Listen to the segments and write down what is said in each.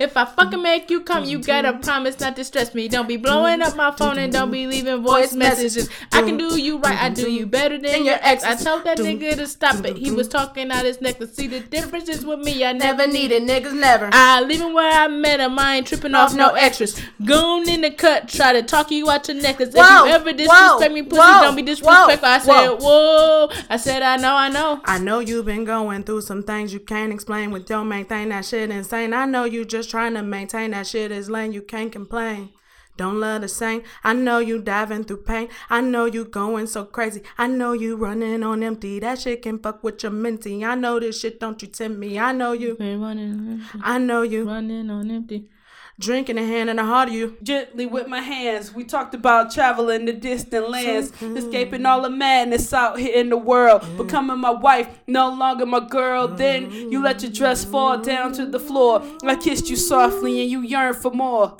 If I fucking mm. make you come, you gotta mm-hmm. promise not to stress me. Don't be blowing up my mm-hmm. phone and don't be leaving mm-hmm. voice messages. I can do you right, I do you better than your ex. I told that nigga to stop it. He was talking out his neck to see the differences with me. I never Never needed niggas, never. I leave him where I met him. I ain't tripping off no extras. Goon in the cut, try to talk you out your neck. 'Cause if you ever disrespect me, pussy, don't be disrespectful. I said, whoa. whoa. I said, I know, I know. I know you've been going through some things you can't explain with your main thing. That shit insane. I know you just trying to maintain that shit is lame. You can't complain. Don't love the same. I know you diving through pain. I know you going so crazy. I know you running on empty. That shit can fuck with your mentee. I know this shit don't you tempt me. I know you. Running, I know you. running on empty. Drinking a hand in the heart of you. Gently with my hands, we talked about traveling to distant lands, escaping all the madness out here in the world, becoming my wife, no longer my girl. Then you let your dress fall down to the floor. I kissed you softly and you yearned for more.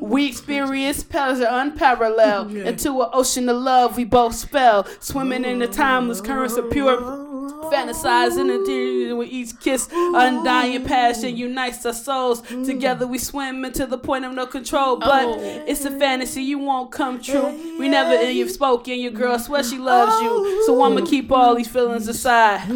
We experienced pleasure unparalleled into an ocean of love we both fell, swimming in the timeless currents of pure fantasizing and with each kiss, undying passion unites our souls. Together we swim into the point of no control, but Oh. it's a fantasy you won't come true. We never you've spoken, your girl swear she loves you, so oh. I'ma keep all these feelings aside,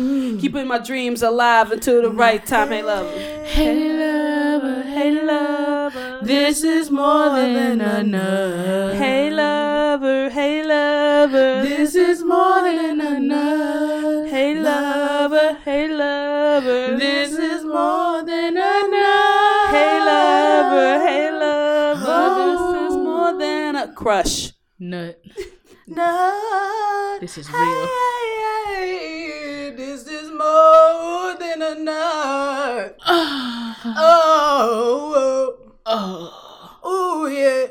keeping my dreams alive until the right time. Hey, love. Hey lover, hey lover, this is more than enough. Hey, lover. Hey, lover. This is more than enough. Hey, lover. Hey, lover. This is more than enough. Hey, lover. Hey, lover. Oh, this is more than a crush. Nut. Nut. This is real. Hey, this is more than enough. Oh, Oh. oh, oh, yeah.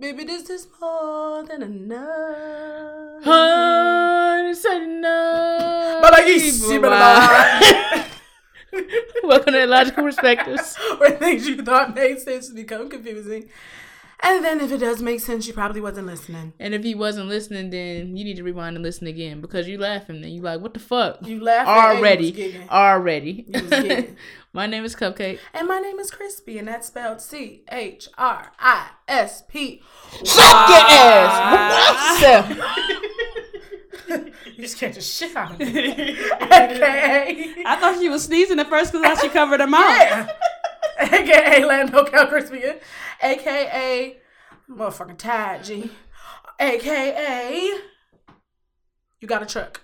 Baby, this is more than enough. Hun, said no. Bye-bye, yes, Bye-bye. Welcome to Illogical Perspectives. Where things you thought made sense become confusing. And then if it does make sense, you probably wasn't listening. And if he wasn't listening, then you need to rewind and listen again because you laughing and you like, what the fuck? You laughing Already. Already. You was giggling. My name is Cupcake. And my name is Crispy, and that's spelled C H R I S P. Suck your ass. What? You scared the shit out of me. okay. I thought she was sneezing at first because I thought she covered her mouth. Yeah. AKA Lando Calrissian. AKA motherfucking Tide G. AKA you got a truck.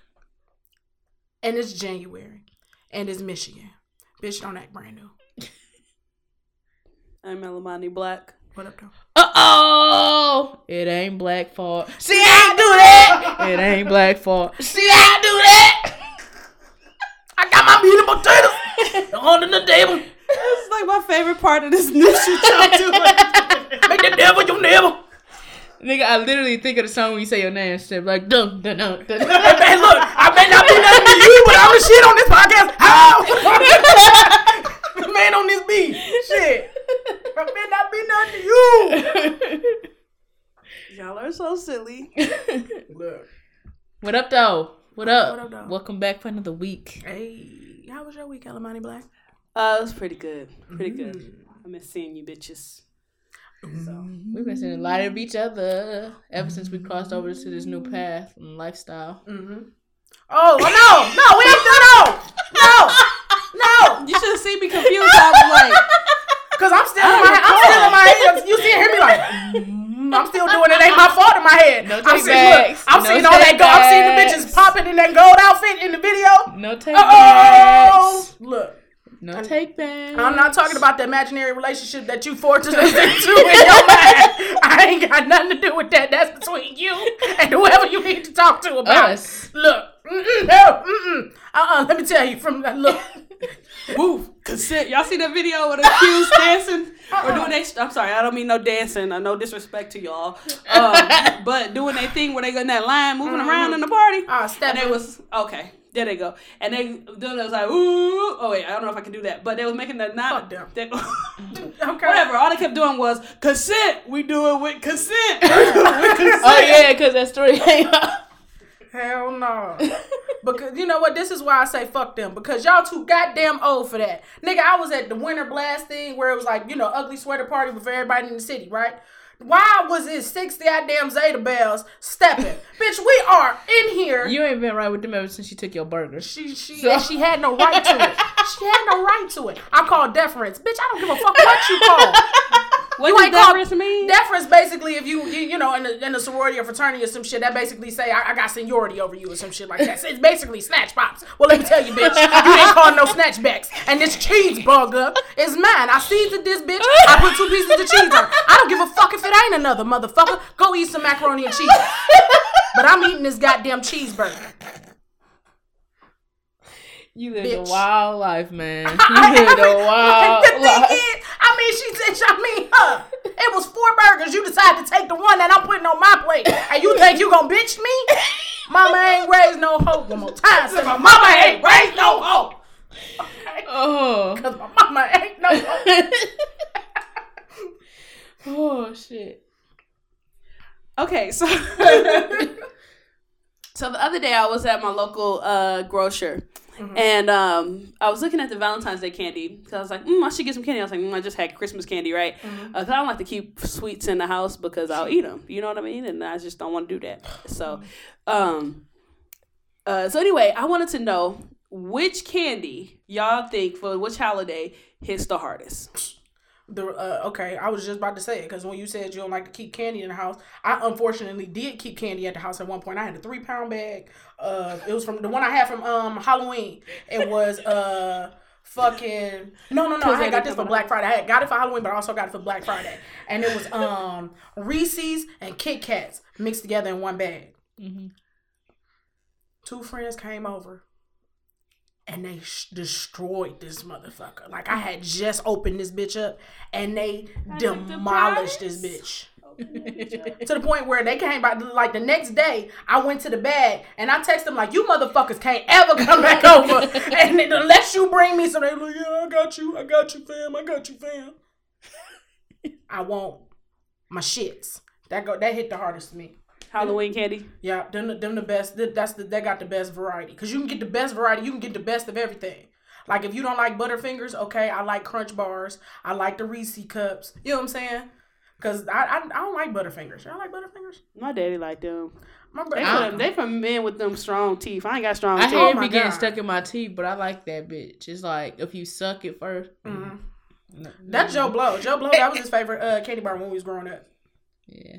And it's January. And it's Michigan. Bitch, don't act brand new. I'm Melamani Black. What up, though? Uh oh. It ain't black fault. See, I do that. It ain't black fault. See, I do that. I got my meat and potatoes under the table. This is like my favorite part of this new shit y'all doing. Make the devil your neighbor. Nigga, I literally think of the song when you say your name instead of like dun dun dun dun. Hey, man, look, I may not be nothing to you, but I'm the shit on this podcast. How? the man on this beat. Shit. I may not be nothing to you. Y'all are so silly. Look. what up, though? What up? What up, though? Welcome back for another week. Hey, how was your week, Alamani Black? Uh, it was pretty good. Pretty good. I miss seeing you bitches. We've been seeing a lot of each other ever since we crossed over to this new path and lifestyle. Mm-hmm. Oh, well, no, no, we have to no, no, no, You should have seen me confused. I was like, because I'm still in my, I'm still in my head. You see, hear me like. mm, I'm still doing it. Ain't my fault in my head. No I'm take seeing, look, backs. I'm No seeing all that take gold. I'm seeing the backs. bitches popping in that gold outfit in the video. No take Oh, backs. look. No take backs. I'm not talking about the imaginary relationship that you forced us into in your mind. I ain't got nothing to do with that. That's between you and whoever you need to talk to about. us. Look, mm-mm, no, mm-mm. Uh-uh, let me tell you from that look. woo, consent. Y'all see that video with the accused dancing? Or doing they, I'm sorry, I don't mean no dancing. I no disrespect to y'all. Um, but doing their thing where they go in that line moving around in the party. Ah, and stepping. they was, okay, there they go. And they doing it was like, ooh, oh wait, I don't know if I can do that. But they was making the not, Fuck them. they- Okay. whatever. All they kept doing was consent. We do it with consent. with consent. Oh yeah, because that story came out. Hell no. Because you know what? This is why I say fuck them. Because y'all too goddamn old for that. Nigga, I was at the winter blast thing where it was like, you know, ugly sweater party with everybody in the city, right? Why was it six goddamn Zeta bells stepping? Bitch, we are in here. You ain't been right with them ever since she took your burger. She she and she had no right to it. She had no right to it. I call deference. Bitch, I don't give a fuck what you call. What you does ain't called- deference mean? Deference basically if you you, you know in a, in a sorority or fraternity or some shit that basically say I, I got seniority over you or some shit like that. So it's basically snatch pops. Well let me tell you bitch, you ain't calling no snatchbacks. And this cheeseburger is mine. I seasoned this bitch. I put two pieces of cheese on. it. I don't give a fuck if it ain't another motherfucker. Go eat some macaroni and cheese. But I'm eating this goddamn cheeseburger. You live Bitch. a wild life, man. You live a wild the thing life. is, I mean, she said, I mean, huh? It was four burgers. You decided to take the one that I'm putting on my plate, and you think you gonna bitch me? Mama ain't raised no hoe. One more time, say my mama ain't raised no hoe. Oh. Cause my mama ain't no hoe. oh shit. Okay, so so the other day I was at my local uh, grocer, and um, I was looking at the Valentine's Day candy because I was like, mm, I should get some candy. I was like, mm, I just had Christmas candy, right? Because I don't like to keep sweets in the house because I'll eat them. You know what I mean? And I just don't want to do that. So, um, uh, so anyway, I wanted to know which candy y'all think for which holiday hits the hardest. The uh, okay, I was just about to say it because when you said you don't like to keep candy in the house, I unfortunately did keep candy at the house at one point. I had a three pound bag. Uh, it was from the one I had from um Halloween. It was uh fucking no no no. I got this for Black Friday. I had got it for Halloween, but I also got it for Black Friday. And it was um Reese's and Kit Kats mixed together in one bag. Mhm. Two friends came over. And they sh- destroyed this motherfucker. Like I had just opened this bitch up, and they demolished this bitch. To the point where they came back like the next day i went to the bag and i texted them like you motherfuckers can't ever come back over. And unless you bring me so they like yeah i got you i got you fam i got you fam. I want my shits. That go that hit the hardest to me Halloween candy. yeah them, the- them the best that's the they got the best variety because you can get the best variety you can get the best of everything like if you don't like butterfingers okay i like crunch bars i like the reese cups you know what i'm saying because I, I, I don't like butterfingers y'all like butterfingers My daddy liked them. my They from, they from men with them strong teeth. I ain't got strong I teeth. hate my it be getting stuck in my teeth, but I like that bitch. It's like if you suck it 1st Mhm. That's Joe Blow. Joe Blow, that was his favorite uh, candy bar when we was growing up. Yeah.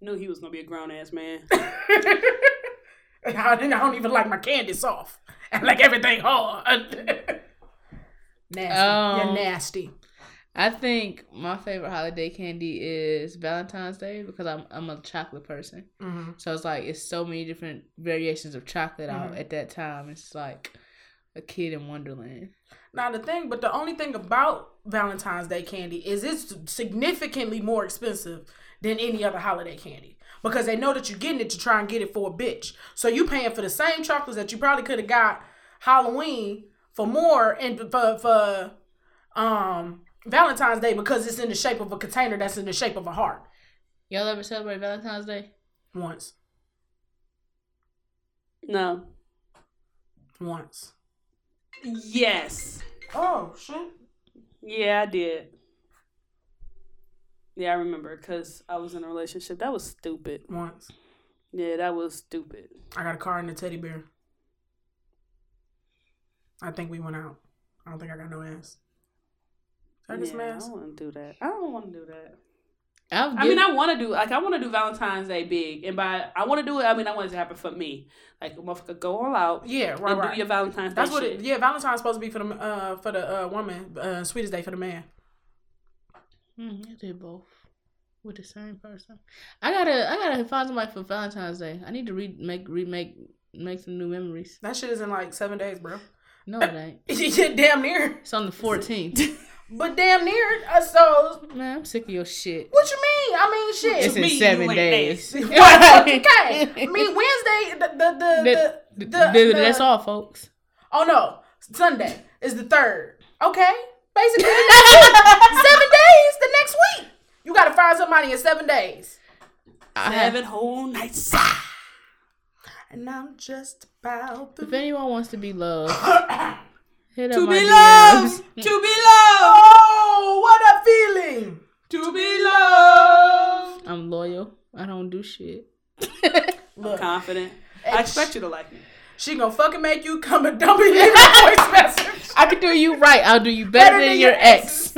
Knew he was gonna be a grown ass man. I don't I don't even like my candy soft. I like everything hard. nasty. Um, You're nasty. I think my favorite holiday candy is Valentine's Day because I'm I'm a chocolate person. hmm So it's like it's so many different variations of chocolate out Mhm. at that time. It's like a kid in Wonderland. Now the thing, but the only thing about Valentine's Day candy is it's significantly more expensive than any other holiday candy because they know that you're getting it to try and get it for a bitch. So you paying for the same chocolates that you probably could have got Halloween for more and for for um Valentine's Day because it's in the shape of a container that's in the shape of a heart. Y'all ever celebrate Valentine's Day? Once, No. once. Yes. Oh shit! Yeah, I did. Yeah, I remember because I was in a relationship. That was stupid. Once. Yeah, that was stupid. I got a car and a teddy bear. I think we went out. I don't think I got no ass. I get some Yeah, I don't want to do that. I don't want to do that. I'll I mean, I want to do like I want to do Valentine's Day big, and by I want to do it, I mean I want it to happen for me. Like, motherfucker, go all out Yeah, right, and right. do your Valentine's That's Day what shit. it. Yeah, Valentine's supposed to be for the uh for the uh woman. Uh, sweetest day for the man. Mm, I did both with the same person. I gotta I gotta find somebody for Valentine's Day. I need to re- make remake make some new memories. That shit is in like seven days, bro. No, it ain't. Yeah, damn near, It's on the 14th. but damn near. Uh, so Man, I'm sick of your shit. what you mean? I mean, shit. It's in me, seven ain't days. What? okay. I mean, Wednesday. The the the, That- the, the, the- that's all, folks. Oh no, Sunday is the third. Okay, basically the next week. seven days. The next week, you got to find somebody in seven days. Seven whole nights. Ah! and I'm just about If anyone wants to be loved, hit up To my be DMs. loved, to be loved, Oh, what a feeling! to be loved. I'm loyal. I don't do shit. Look, Confident. I expect you to like me. she gonna fucking make you come and don't be leaving voice message. I can do you right. I'll do you better, than, your ex.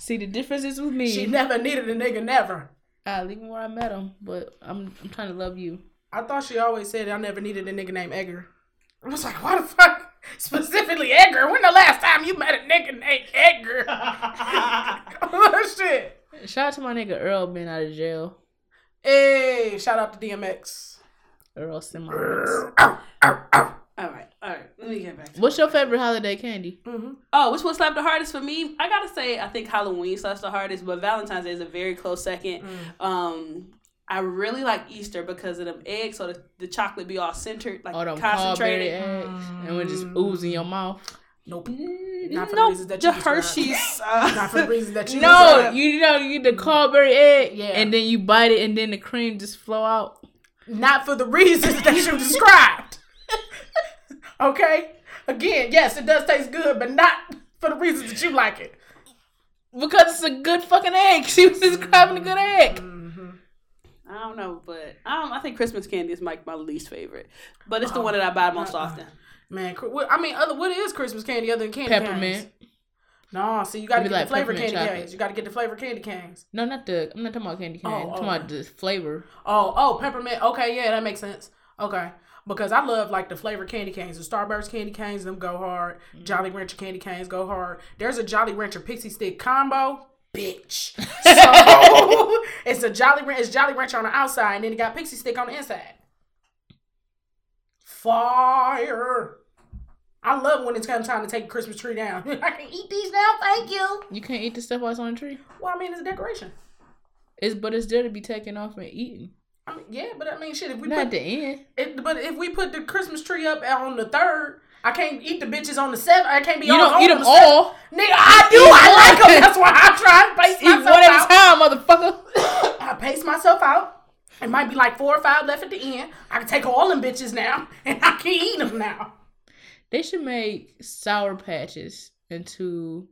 Shit. See, the difference is with me. She never needed a nigga, never. I leave him where I met him, but I'm I'm trying to love you. I thought she always said I never needed a nigga named Edgar. I was like, why the fuck? Specifically Edgar. When the last time you met a nigga named Edgar? oh, shit. Shout out to my nigga Earl being out of jail. Hey, shout out to DMX. Earl Simmons. All right, all right. Let me get back. To What's your favorite holiday candy? Mm-hmm. Oh, which one slapped the hardest for me? I gotta say, I think Halloween slaps the hardest, but Valentine's Day is a very close second. Um, I really like Easter because of them eggs, so the, the chocolate be all centered, like them concentrated. eggs, and when it just ooze in your mouth. Nope. Mm, Not for the no, reasons that you described. Hershey's. Uh, Not for the reasons that you No, described. you know you get the Cadbury egg, Yeah. and then you bite it, and then the cream just flow out. Not for the reasons that you described. Okay? Again, yes, it does taste good, but not for the reasons that you like it. Because it's a good fucking egg. She was describing a good egg. Mm-hmm. I don't know, but I don't. I think Christmas candy is my my least favorite, but it's the uh-uh. one that I buy most uh-uh. often. Man, I mean, other what is Christmas candy other than candy Peppermint. canes? No, see, you gotta get be the like flavor peppermint candy chocolate. canes. You gotta get the flavor candy canes. No, not the. I'm not talking about candy cane. Oh, I'm talking okay. about the flavor. Oh, oh, peppermint. Okay, yeah, that makes sense. Okay. Because I love like the flavor candy canes. The Starburst candy canes, them go hard. Mm-hmm. Jolly Rancher candy canes go hard. There's a Jolly Rancher Pixie Stick combo. Bitch. So it's a Jolly Rancher, it's Jolly Rancher on the outside, and then it got Pixie Stick on the inside. Fire. I love when it's come time to take a Christmas tree down. I can eat these now, thank you. You can't eat the stuff while it's on the tree. Well, I mean, it's a decoration. It's but it's there to be taken off and eaten. I mean, yeah, but I mean, shit. If we Not put the end. It, but if we put the Christmas tree up on the third, I can't eat the bitches on the seventh. I can't be You all don't eat them the all. Nigga, I do. I like them. That's why I try and pace Eat myself one at a out. time, motherfucker. I pace myself out. It might be like four or five left at the end. I can take all them bitches now, and I can eat them now. They should make sour patches into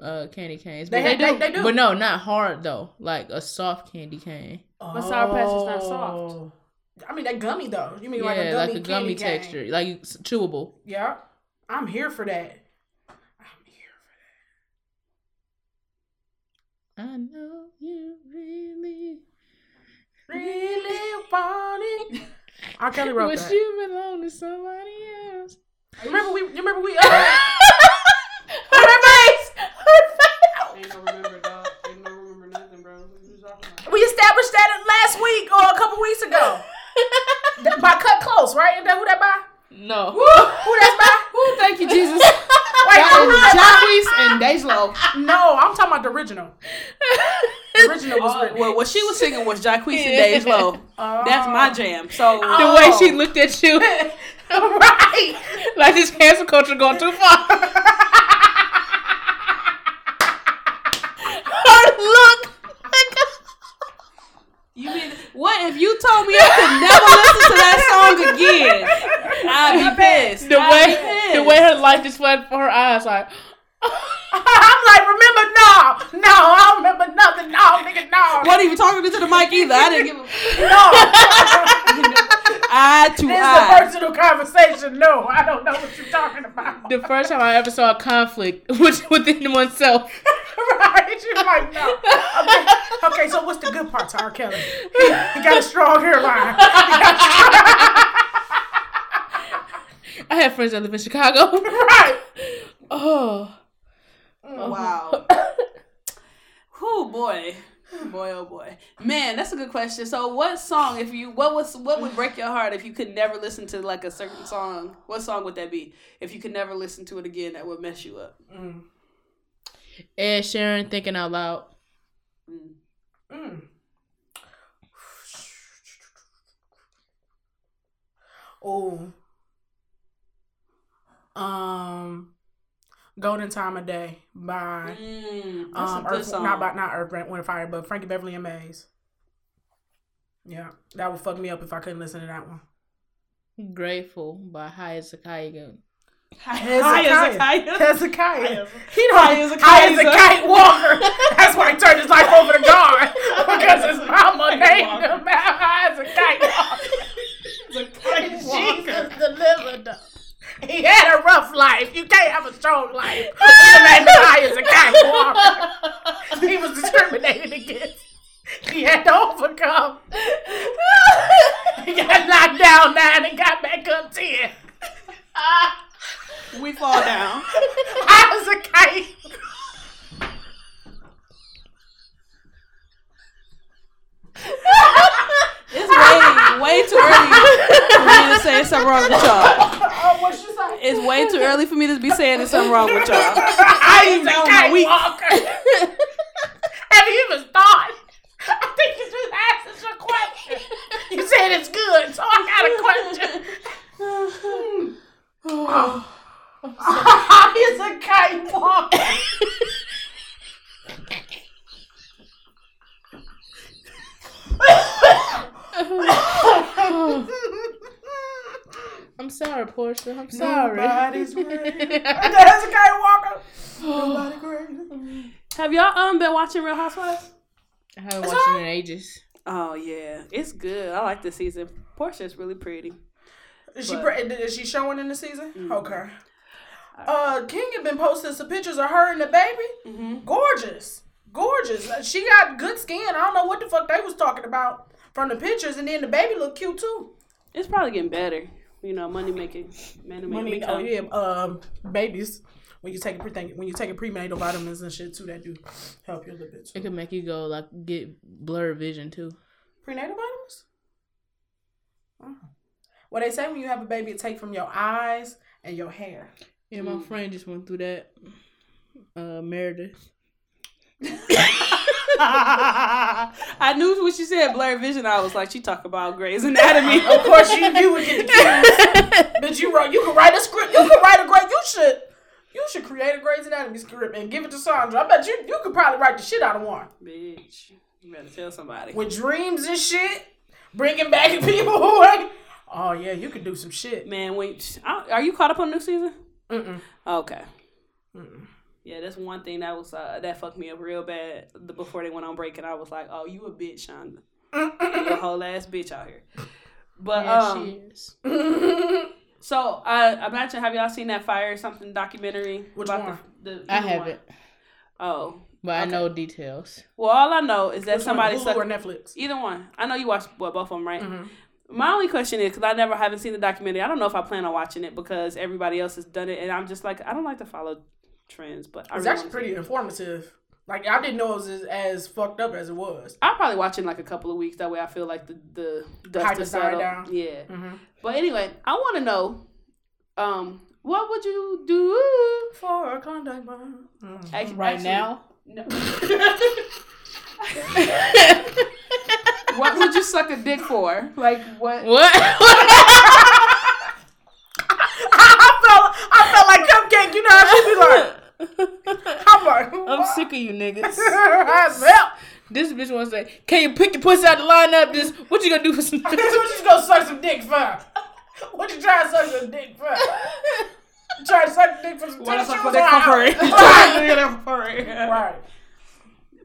uh candy canes. They But ha- they- they do. But no, not hard though. Like a soft candy cane. But Sour Patch is not soft. Oh. I mean, that gummy though. You mean Yeah, like a gummy, like a gummy candy cane. texture, like chewable. Yeah, I'm here for that. I'm here I know you really really want it. R. Kelly wrote wish that. you belong to somebody else. Remember we? You remember we? Uh, Her face. Her face. Ain't no remember, dog. Ain't no remember nothing, bro. What you talking about? We established that last week or a couple weeks ago. That- by Kut Klose, right? Is that who that by? No. Who that's by? Who? thank you, Jesus. Wait, That who is that Jacquees and Dej Loaf. No, I'm talking about the original. The original was written. well, what she was singing was Jacquees and Dej Loaf. Oh. That's my jam. So The Oh. way she oh. looked at you, right. like this cancel culture going too far. Her look. you mean what? If you told me I could never listen to that song again, I'd be pissed. The I'd way, be pissed. the way her light just went for her eyes, like. I'm like, remember? No, no, I don't remember nothing. No, nigga, no. wasn't even talking to the mic either. I didn't give a. No, Eye to this is a eye. personal conversation. No, I don't know what you're talking about. The first time I ever saw a conflict with, within oneself. right? You're like, no. Okay, okay. So what's the good part of R. Kelly? He, he got a strong hairline. He got a I have friends that live in Chicago. right. Oh. Wow. oh boy. Boy, oh boy, man, that's a good question. So, what song, if you, what was, what would break your heart if you could never listen to like a certain song? What song would that be? If you could never listen to it again, that would mess you up. Ed Sheeran thinking out loud. Mm. Oh. Um, Golden Time of Day by Mm, that's um a good Earth, song. not by not Earth Wind and Fire, but Frankie Beverly and Maze. Yeah, that would fuck me up if I couldn't listen to that one. Grateful by Hezekiah. Hezekiah. Hezekiah. He High don't as a high as a kite. kite walker. That's why he turned his life over to God because his mama named him high as a kite walker. Jesus delivered him. He had a rough life. You can't have a strong life. The name of high as a walker. He was discriminated against. He had to overcome. He got knocked down nine and got back up ten. We fall down. High as a kite. It's way, way too early for me to say something wrong with y'all. Oh, what you say? It's way too early for me to be saying there's something wrong with y'all. I down a my kite week. walker. Have you even thought? I think you just asked us a question. You said it's good, so I got a question. He's a kite walker. I'm sorry, Portia. I'm sorry. Nobody's great. That's a kite walker. Nobody great. Have y'all um been watching Real Housewives? I haven't watched it in ages. Oh yeah, it's good. I like the season. Porsha's really pretty. Is she But- pre- is she showing in the season? Okay. Uh, King had been posting some pictures of her and the baby. Mm-hmm. Gorgeous, gorgeous. She got good skin. I don't know what the fuck they was talking about from the pictures, and then the baby looked cute too. It's probably getting better. You know, money making, money making. Money, income. oh yeah, um, babies. When you take a pre when you take a prenatal vitamins and shit too, that do help you a little bit. It Too. could make you go like get blurred vision too. Prenatal vitamins. Oh. What they say when you have a baby, it take from your eyes and your hair. Yeah, my friend just went through that. Uh, Meredith. I knew what she said blurred vision, I was like, she talk about Grey's Anatomy. Of course, you you would get the cues. but you wrote, you could write a script. You could write a great. You should. You should create a Grey's Anatomy script and give it to Sandra. I bet you you could probably write the shit out of one Bitch, you better tell somebody. with dreams and shit, bringing back people who ain't. Oh yeah, you could do some shit. Man, wait, are you caught up on new season? Mm-mm. Okay. Yeah, that's one thing that was uh, that fucked me up real bad the, before they went on break, and I was like, "Oh, you a bitch, Shonda. you a whole ass bitch out here." But Yeah, um, she is. so I imagine have y'all seen that Fyre or something documentary? Which about one? The, the, I haven't, Oh, but I know details. well, all I know is that Which one, somebody Hulu sucked or Netflix. either one. I know you watched well, both of them, right? Mhm. My only question is because I never haven't seen the documentary. I don't know if I plan on watching it because everybody else has done it, and I'm just like I don't like to follow trends, but I It's really actually wanna pretty it. informative. Like I didn't know it was as, as fucked up as it was. I'll probably watch it in like a couple of weeks. That way, I feel like the the dust Hype is is settled. down. Yeah. Mhm. But anyway, I want to know, um, what would you do? For a Klondike bar. Mm. Ac- Right actually- now, No. what would you suck a dick for? Like what? what? I felt I felt like cupcake. You know how she be like, I'm I'm sick of you niggas. This bitch wants to say, "Can you pick your pussy out the lineup? This what you gonna do for some?" What you just gonna suck some dick for? What you trying to suck some dick for? You trying to suck your dick for some What tennis the fuck shoes? would they come for it? Right. Right.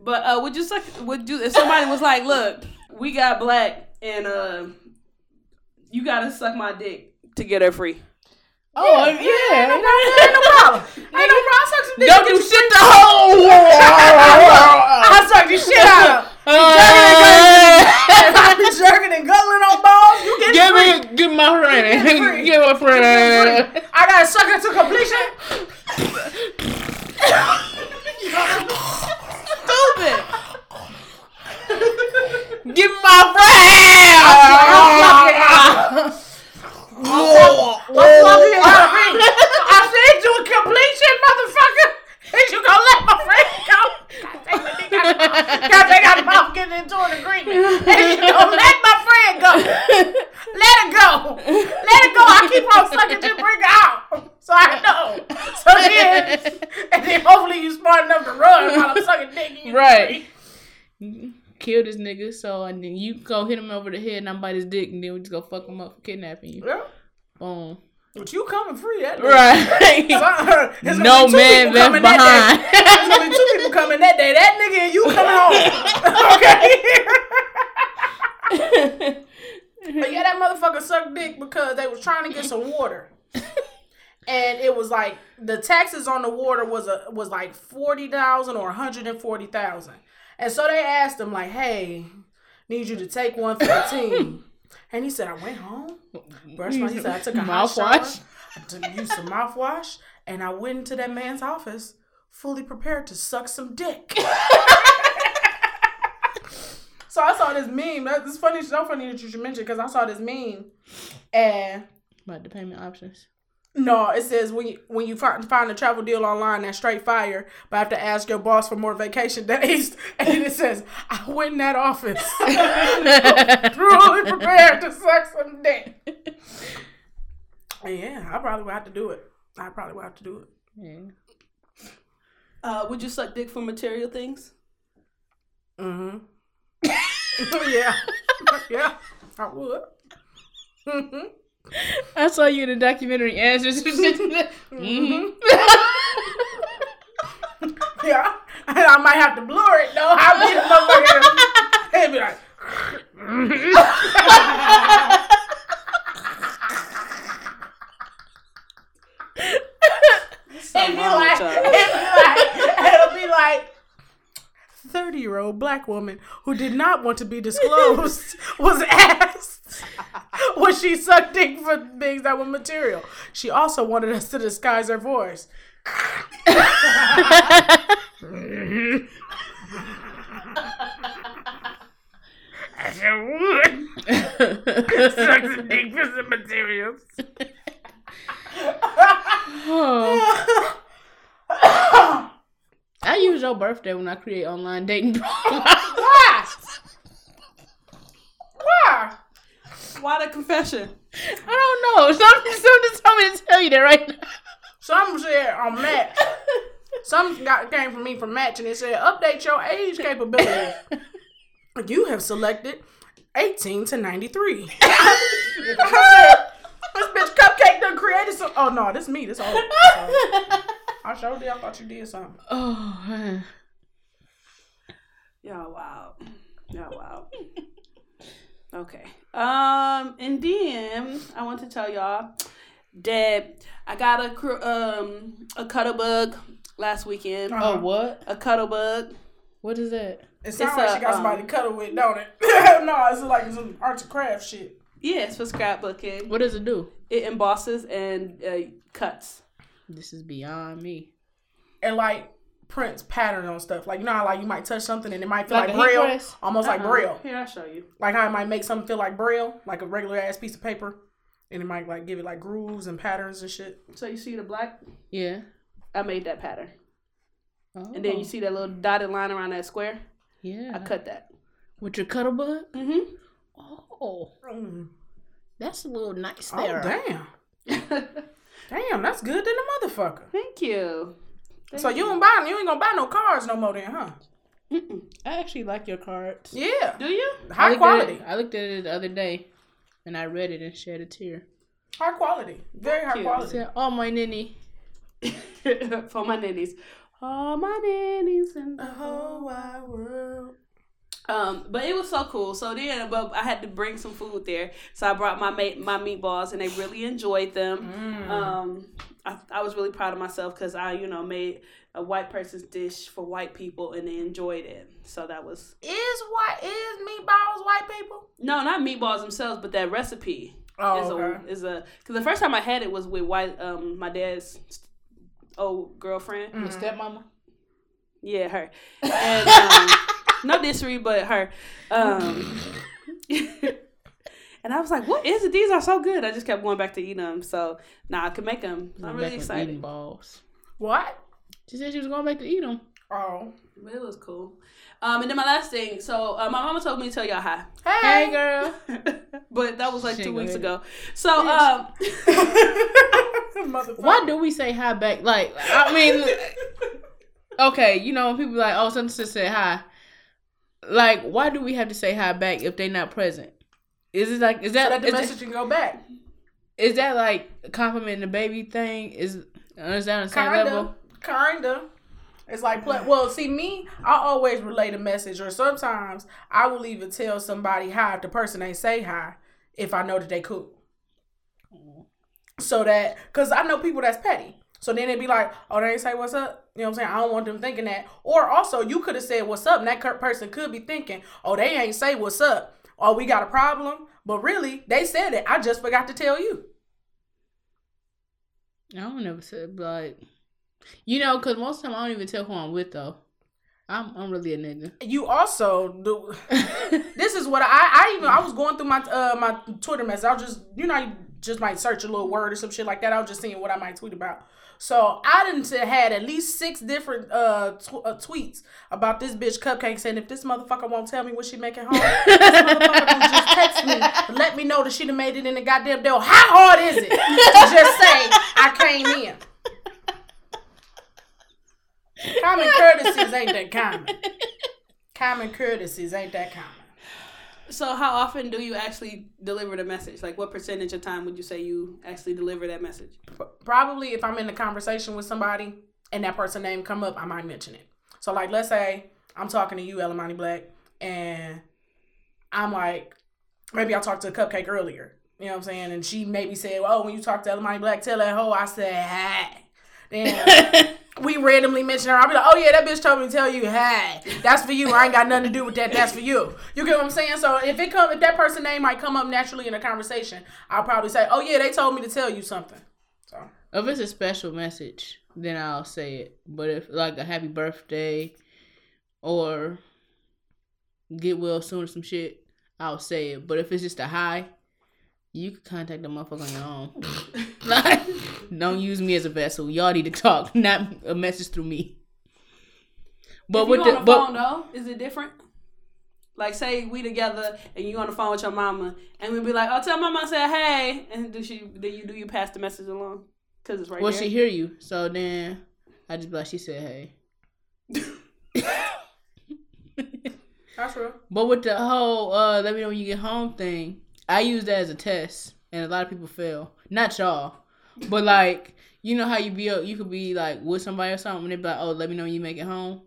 But uh, would you suck? Would you if somebody was like, "Look, we got black, and uh, you gotta suck my dick to get her free." Oh yeah, Ain't no. Ain't no problem. Ain't no problem. I suck some dick. Don't do shit the whole. world. I suck the shit out I be jerking and guttling uh. on balls, you get Give free. me, give my friend, give my friend. I gotta suck it to completion. Stupid. Give my friend. I said to a completion, motherfucker. And you gonna let my friend go? God they got- God dang, I mouth getting into an agreement. And you gonna let my friend go? Let her go. Let her go. I keep on sucking till bring out. So I know. So then, and then hopefully you smart enough to run while I'm sucking dick. you Right. free. kill this nigga. So and then you go hit him over the head and I'm bite his dick and then we just go fuck him up for kidnapping you. Yeah. Boom. But you coming free that day. Right. No man left coming that day. behind. There's gonna be two people coming that day. That nigga and you coming home. okay. but yeah, that motherfucker sucked dick because they was trying to get some water. And it was like the taxes on the water was a was like forty thousand or hundred and forty thousand. And so they asked him like, "Hey, need you to take one for the team." And he said, "I went home, mm-hmm. brushed my." He said, "I took a hot shower, Mouthwash? I took used some mouthwash, and I went into that man's office fully prepared to suck some dick." so I saw this meme. That- It's funny. So funny that you should mention because I saw this meme, and About the payment options. No, it says when you, when you find, find a travel deal online that's straight fire, but I have to ask your boss for more vacation days. And it says, I went in that office truly prepared to suck some dick. Yeah, I probably would have to do it. I probably would have to do it. Yeah. Uh, would you suck dick for material things? Mm-hmm. yeah. yeah, I would. Mm-hmm. I saw you in the documentary answers. mm-hmm. Yeah. And I might have to blur it though. I'll be the motherfucker. And be like, It'd be like, it'd be like, it'll be like, 30 year old black woman who did not want to be disclosed was asked would she suck dick for things that were material. She also wanted us to disguise her voice. I said, would. Suck some dick for some materials. Oh. I use your birthday when I create online dating profiles. Why? Why? Why the confession? I don't know. Something, something told me to tell you that right now. Some said on Match. Some got came from me from Match and it said update your age capability. you have selected 18 to 93. this bitch cupcake done created some. Oh no, this me. This old. I showed you. I thought you did something. Oh, man. Y'all wow. Y'all wow. Okay. Um, and then I want to tell y'all that I got a cr- um a Cuttlebug last weekend. Uh-huh. Oh, what? A Cuttlebug. What is that? It sounds It's like a, she got um, somebody to cuddle with, don't it? no, it's like some arts and craft shit. Yeah, it's for scrapbooking. What does it do? It embosses and uh, cuts. This is beyond me. And like prints pattern on stuff. Like you know how like you might touch something and it might feel Like like, braille, press? almost like Uh-uh. braille. Here, I'll show you. Like how it might make something feel like braille, like a regular ass piece of paper, and it might like give it like grooves and patterns and shit. So you see the black? Yeah. I made that pattern. Oh. And then you see that little dotted line around that square? Yeah. I cut that. With your Cuttlebug? Mm-hmm. Oh, Mm. that's a little nice there. Oh there. damn, damn, that's good than a motherfucker. Thank you. So you don't buy, you ain't gonna buy no cars no more, then, huh? Mm-mm. I actually like your cards. Yeah, Do you? High looked quality, it, I looked at it the other day, and I read it and shed a tear. high quality, very high you. I quality. said, "Oh my ninny." For my nannies. All my nannies in the The whole wide world. Um, but it was so cool. So then, but I had to bring some food there, so I brought my mate my meatballs, and they really enjoyed them. Mm. Um, I, I was really proud of myself because I, you know, made a white person's dish for white people, and they enjoyed it. So that was Is white is meatballs white people? no, not meatballs themselves, but that recipe Oh, is okay. a is a because the first time I had it was with white um my dad's old girlfriend. Mm. Your stepmama. Yeah, her. And um, no disrespect, but her. Um, and I was like, "What is it? These are so good." I just kept going back to eat them. So now I can make them. I'm really excited. Eating balls. What? She said she was going back to eat them. Oh, But it was cool. Um, and then my last thing. So uh, my mama told me to tell y'all hi, hey, Hey, girl. but that was like She two weeks gonna ago. So um, Why do we say hi back? Like, I mean, okay, you know, when people be like, oh, something just said hi. Like, why do we have to say hi back if they're not present? Is it like is that, So that the is, message can go back. is that like complimenting the baby thing? Is is that on the same Kinda, level? kinda. It's like, well, see me, I always relay a message, or sometimes I will even tell somebody hi if the person ain't say hi, if I know that they cool. So that, cause I know people that's petty. So then it'd be like, oh, they ain't say what's up. You know what I'm saying? I don't want them thinking that. Or also, you could have said what's up, and that person could be thinking, oh, they ain't say what's up. Oh, we got a problem. But really, they said it. I just forgot to tell you. I don't never said like, you know, because most of the time I don't even tell who I'm with though. I'm I'm really a nigga. You also do. this is what I I even I was going through my uh my Twitter message. I was just you know just might search a little word or some shit like that. I was just seeing what I might tweet about. So I didn't had at least six different uh, tw- uh tweets about this bitch cupcake saying if this motherfucker won't tell me what she making home, this motherfucker just text me let me know that she done made it in the goddamn deal. How hard is it just say I came in? Common courtesies ain't that common. Common courtesies ain't that common. So how often do you actually deliver the message? Like what percentage of time would you say you actually deliver that message? Probably if I'm in a conversation with somebody and that person name come up, I might mention it. So like let's say I'm talking to you, Elamani Black, and I'm like, maybe I talked to a cupcake earlier. You know what I'm saying? And she maybe said, Oh, when you talk to Elamani Black, tell that hoe I said hi. Then we randomly mention her. I'll be like, oh yeah, that bitch told me to tell you, hey, that's for you. I ain't got nothing to do with that. That's for you. You get what I'm saying? So if it come, if that person name might come up naturally in a conversation, I'll probably say, oh yeah, they told me to tell you something. So If it's a special message, then I'll say it. But if like a happy birthday or get well soon or some shit, I'll say it. But if it's just a hi, you can contact the motherfucker on your own. like, don't use me as a vessel. Y'all need to talk, not a message through me. But if with the on the but phone though, is it different? Like say we together and you on the phone with your mama and we be like, oh tell mama I said hey and do she do you do you pass the message along? Cause it's right well, there. she hear you, so then I just be like, she said hey. that's real. But with the whole uh let me know when you get home thing, I use that as a test and a lot of people fail. Not y'all. But like, you know how you be you could be like with somebody or something and they be like, Oh, let me know when you make it home.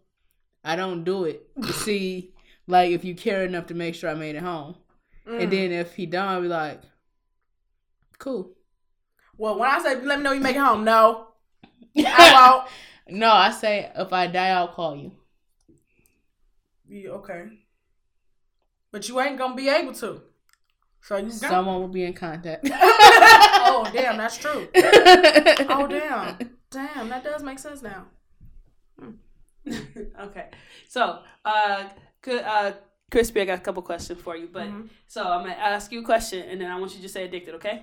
I don't do it see like if you care enough to make sure I made it home. And mm. then if he don't, I'll be like, Cool. Well, when I say let me know you make it home, no, I won't. No, I say if I die I'll call you. Yeah, okay. But you ain't gonna be able to. So you don't. Someone will be in contact. oh damn, that's true. Oh damn, damn, that does make sense now. okay. So, uh, good, uh, Crispy, I got a couple questions for you, but Mhm. so I'm gonna ask you a question, and then I want you to say addicted. Okay?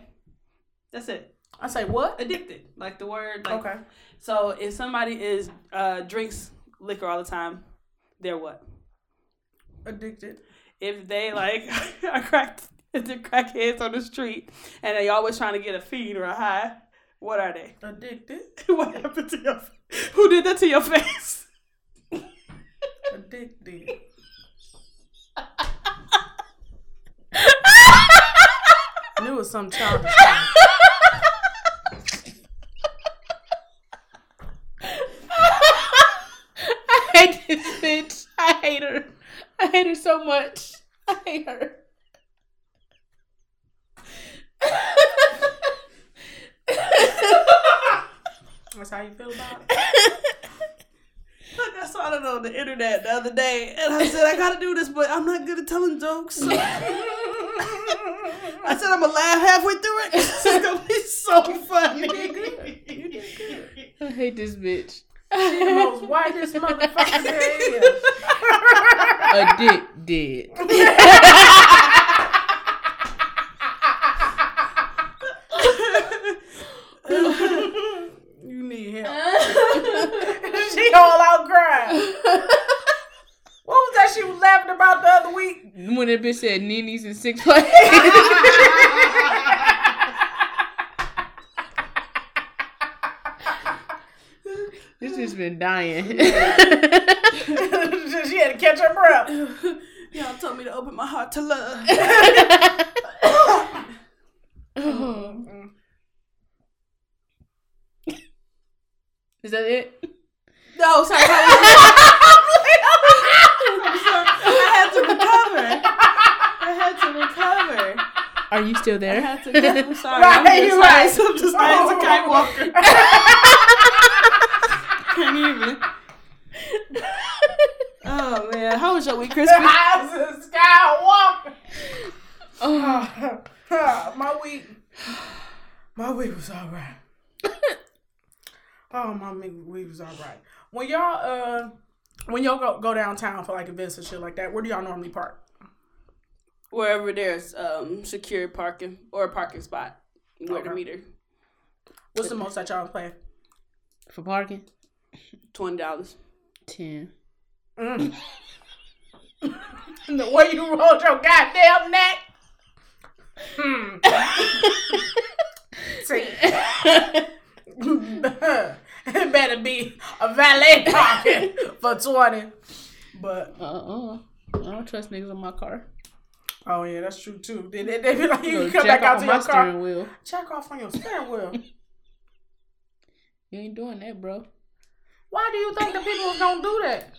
That's it. I say what? Addicted, like the word. Like, Okay. So if somebody is uh drinks liquor all the time, they're what? Addicted. If they like are cracked, they're crackheads on the street, and they always trying to get a feed or a high, what are they? Addicted. what happened to your? Who did that to your face? Addicted. Knew it was some childish. I hate this bitch. I hate her. I hate her so much. I hate her. That's how you feel about it. Look, I saw it on the internet the other day, and I said I gotta do this, but I'm not good at telling jokes. So I said I'm gonna laugh halfway through it. It's gonna be so funny. I hate this bitch. She the most whitest motherfucker there is. A dick did. You need help. she all out crying. What was that she was laughing about the other week? When that bitch said Nini's in six place. this has been dying. She had to catch her breath. Y'all told me to open my heart to love. Is that it? No, sorry. I had to recover. I had to recover. Are you still I there? had to. I'm sorry. Right, I'm just you're high, right. so I'm just high as a kite walker. Can't even. Oh man, how was your week, Crispy? I was a skywalker. Oh, my week, my week was all right. oh, my week week was all right. When y'all, uh, when y'all go, go downtown for like events and shit like that, where do y'all normally park? Wherever there's um secure parking or a parking spot, where the meter, What's the most that y'all play? for parking? twenty dollars. 10. Mm. the way you rolled your goddamn neck. Hmm. See, it better be a valet parking for twenty. But Uh-uh. I don't trust niggas in my car. Oh yeah, that's true too. They, they, they be like, you can come back out to your car. wheel. Check off on your steering wheel. You ain't doing that, bro. Why do you think the people gonna do that?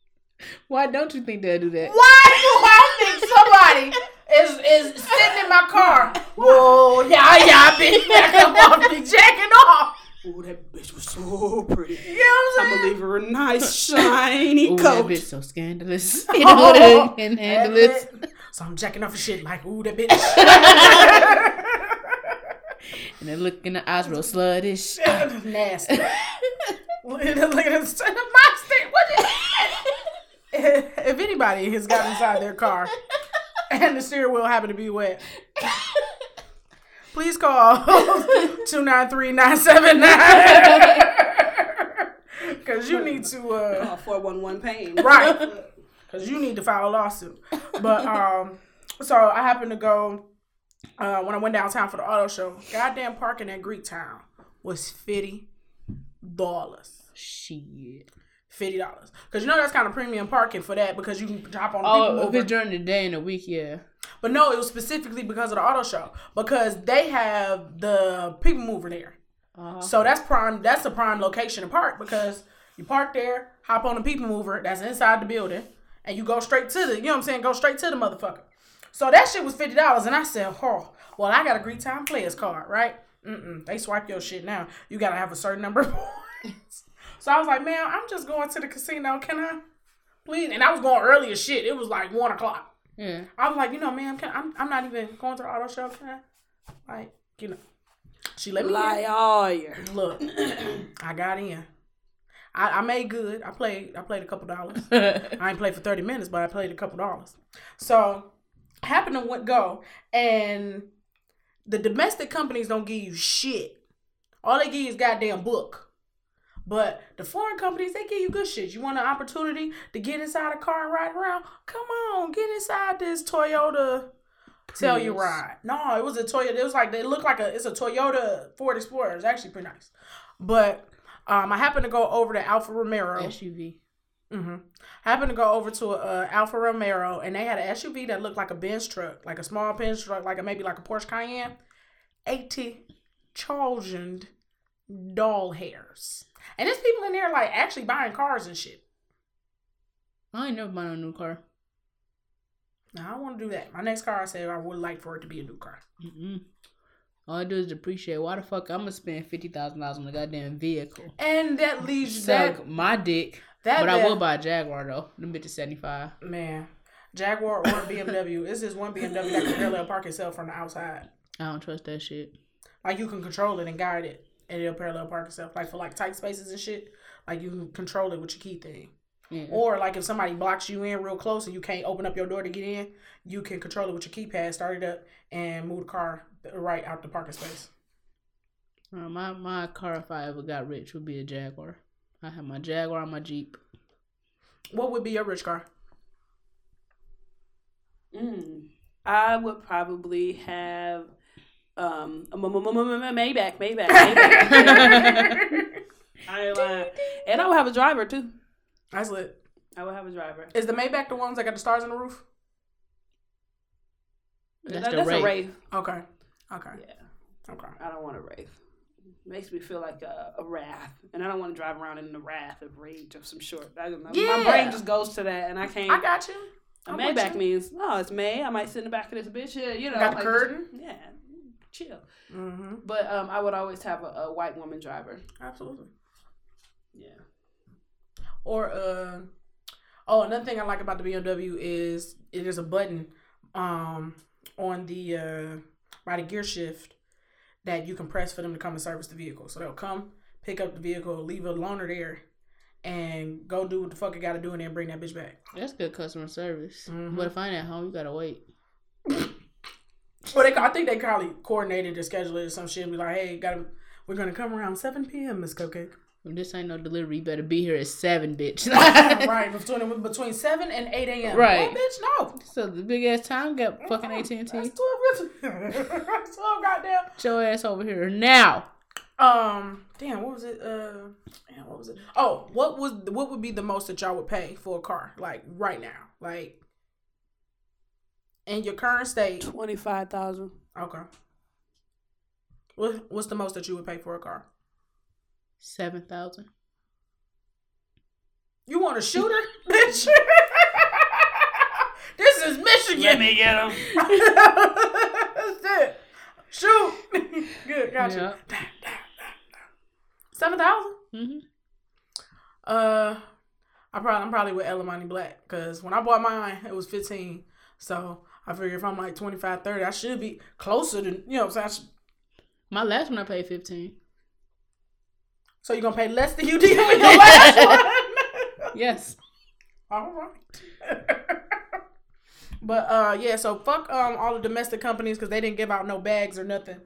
Why don't you think they'll do that? Why do I think somebody is is sitting in my car? Whoa, yeah, yeah, bitch, back up off me, jacking off. Oh, that bitch was so pretty. You know what I'm I'm saying? gonna leave her a nice shiny Ooh, that coat. bitch so scandalous. You know what mean? And handle it. So I'm jacking off a shit like, ooh, that bitch. And then look in the eyes real sluttish. Nasty. Look at look at this. My stick. What is If anybody has got inside their car and the steering wheel happened to be wet, please call 293-979. Because you need to, uh, Call 411 pain. right. Because you need to file a lawsuit. But, um, so I happened to go, uh, when I went downtown for the auto show, goddamn parking at Greektown was $50. Shit. Fifty dollars, because you know that's kind of premium parking for that because you can drop on the Oh, people if it's during the day and the week, yeah. But no, it was specifically because of the auto show because they have the people mover there. Uh-huh. So that's prime. That's a prime location to park because you park there, hop on the people mover that's inside the building, and you go straight to the. You know what I'm saying? Go straight to the motherfucker. So that shit was fifty dollars, and I said, "Oh, well, I got a Greektown Players card, right? Mm-mm, they swipe your shit now. You gotta have a certain number of points." So I was like, "Man, I'm just going to the casino. Can I, please?" And I was going early as shit. It was like one o'clock. Yeah. I was like, you know, ma'am, can, I'm I'm not even going to the auto show. Can I, like, you know, she let me lie in. Liar. Look, I got in. I, I made good. I played. I played a couple dollars. I ain't played for thirty minutes, but I played a couple dollars. So, I happened to went, go, and the domestic companies don't give you shit. All they give you is goddamn book. But the foreign companies, they give you good shit. You want an opportunity to get inside a car and ride around? Come on, get inside this Toyota Tell you Prius. ride. No, it was a Toyota. It was like it looked like a it's a Toyota Ford Explorer. It's actually pretty nice. But um, I happened to go over to Alfa Romero. SUV. Mm-hmm. I happened to go over to a, uh Alfa Romero, and they had an SUV that looked like a Benz truck, like a small Benz truck, like a maybe like a Porsche Cayenne. eighty Eighty thousand doll hairs, and there's people in there like actually buying cars and shit. I ain't never buying a new car. Now I don't want to do that. My next car, I said I would like for it to be a new car. Mm-mm. All I do is depreciate. Why the fuck I'm gonna spend fifty thousand dollars on a goddamn vehicle? And that leaves you Suck that my dick. that but I will buy a Jaguar though. Them bitches seventy five. Man, Jaguar or BMW. This is one BMW that can parallel park itself from the outside. I don't trust that shit. Like you can control it and guide it, and it'll parallel park itself. Like for like tight spaces and shit. Like you can control it with your key thing. Yeah. Or like if somebody blocks you in real close and you can't open up your door to get in, you can control it with your keypad, start it up, and move the car right out the parking space. Uh, my my car if I ever got rich would be a Jaguar. I have my Jaguar, on my Jeep. What would be your rich car? Mm. I would probably have um Maybach, Maybach, Maybach. I ain't lying. And I would have a driver too. That's lit. I would have a driver. Is the Maybach the ones that got the stars on the roof? That's That- the that's a Wraith. Wraith. Okay. Okay. Yeah, Okay. I don't want a Wraith. Makes me feel like a, a wrath, and I don't want to drive around in the wrath of rage of some sort. I, my, Yeah. my brain just goes to that, and I can't. I got you. a I'm with Maybach means, oh, it's May. I might sit in the back of this bitch here, you know. Got the like curtain? just- yeah, chill. Mm-hmm. But um, I would always have a, a white woman driver. Absolutely. Yeah. Or uh oh, another thing I like about the BMW is it is a button um on the uh by the gear shift that you can press for them to come and service the vehicle. So they'll come, pick up the vehicle, leave a loaner there, and go do what the fuck it gotta do in and then bring that bitch back. That's good customer service. Mhm. But if I ain't at home, you gotta wait. Well, they I think they probably coordinated the schedule or some shit and be like, hey, gotta we're gonna come around seven PM, Miss Cupcake. This ain't no delivery, you better be here at seven, bitch. right, between between seven and eight AM. Right. Oh, bitch, no. So the big ass time gap, fucking AT and T. That's twelve. That's twelve. Goddamn. Get your ass over here now. Um. Damn. What was it? Uh. Damn. What was it? Oh. What was? What would be the most that y'all would pay for a car? Like right now. Like. In your current state. Twenty five thousand. Okay. What What's the most that you would pay for a car? Seven thousand. You want a shooter, bitch? this is Michigan. Let me get him. That's it. Shoot. Good. Gotcha. Yeah. Seven thousand. Mm-hmm. Uh, I probably I'm probably with Elamani Black because when I bought mine, it was 15. So I figure if I'm like 25, 30, I should be closer to you know. So, I should, My last one I paid fifteen. so you're gonna pay less than you did for your last one. Yes. All right. but uh, yeah. So fuck um all the domestic companies because they didn't give out no bags or nothing.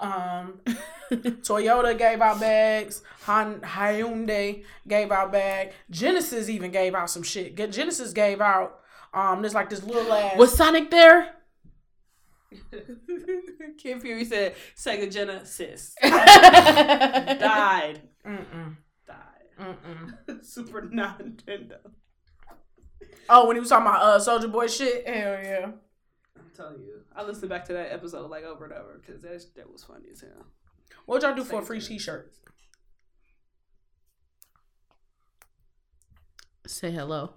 Um, Toyota gave out bags. Han- Hyundai gave out bag. Genesis even gave out some shit. Genesis gave out um. There's like this little ass. Was Sonic there? Kid Fury said Sega Genesis died. Mm-mm, Died. mm-mm. Super Nintendo. Oh, when he was talking about uh Soldier Boy shit. Hell yeah. I'm telling you, I listened back to that episode like over and over because that that was funny as hell. What y'all do for a free T-shirt? Say hello.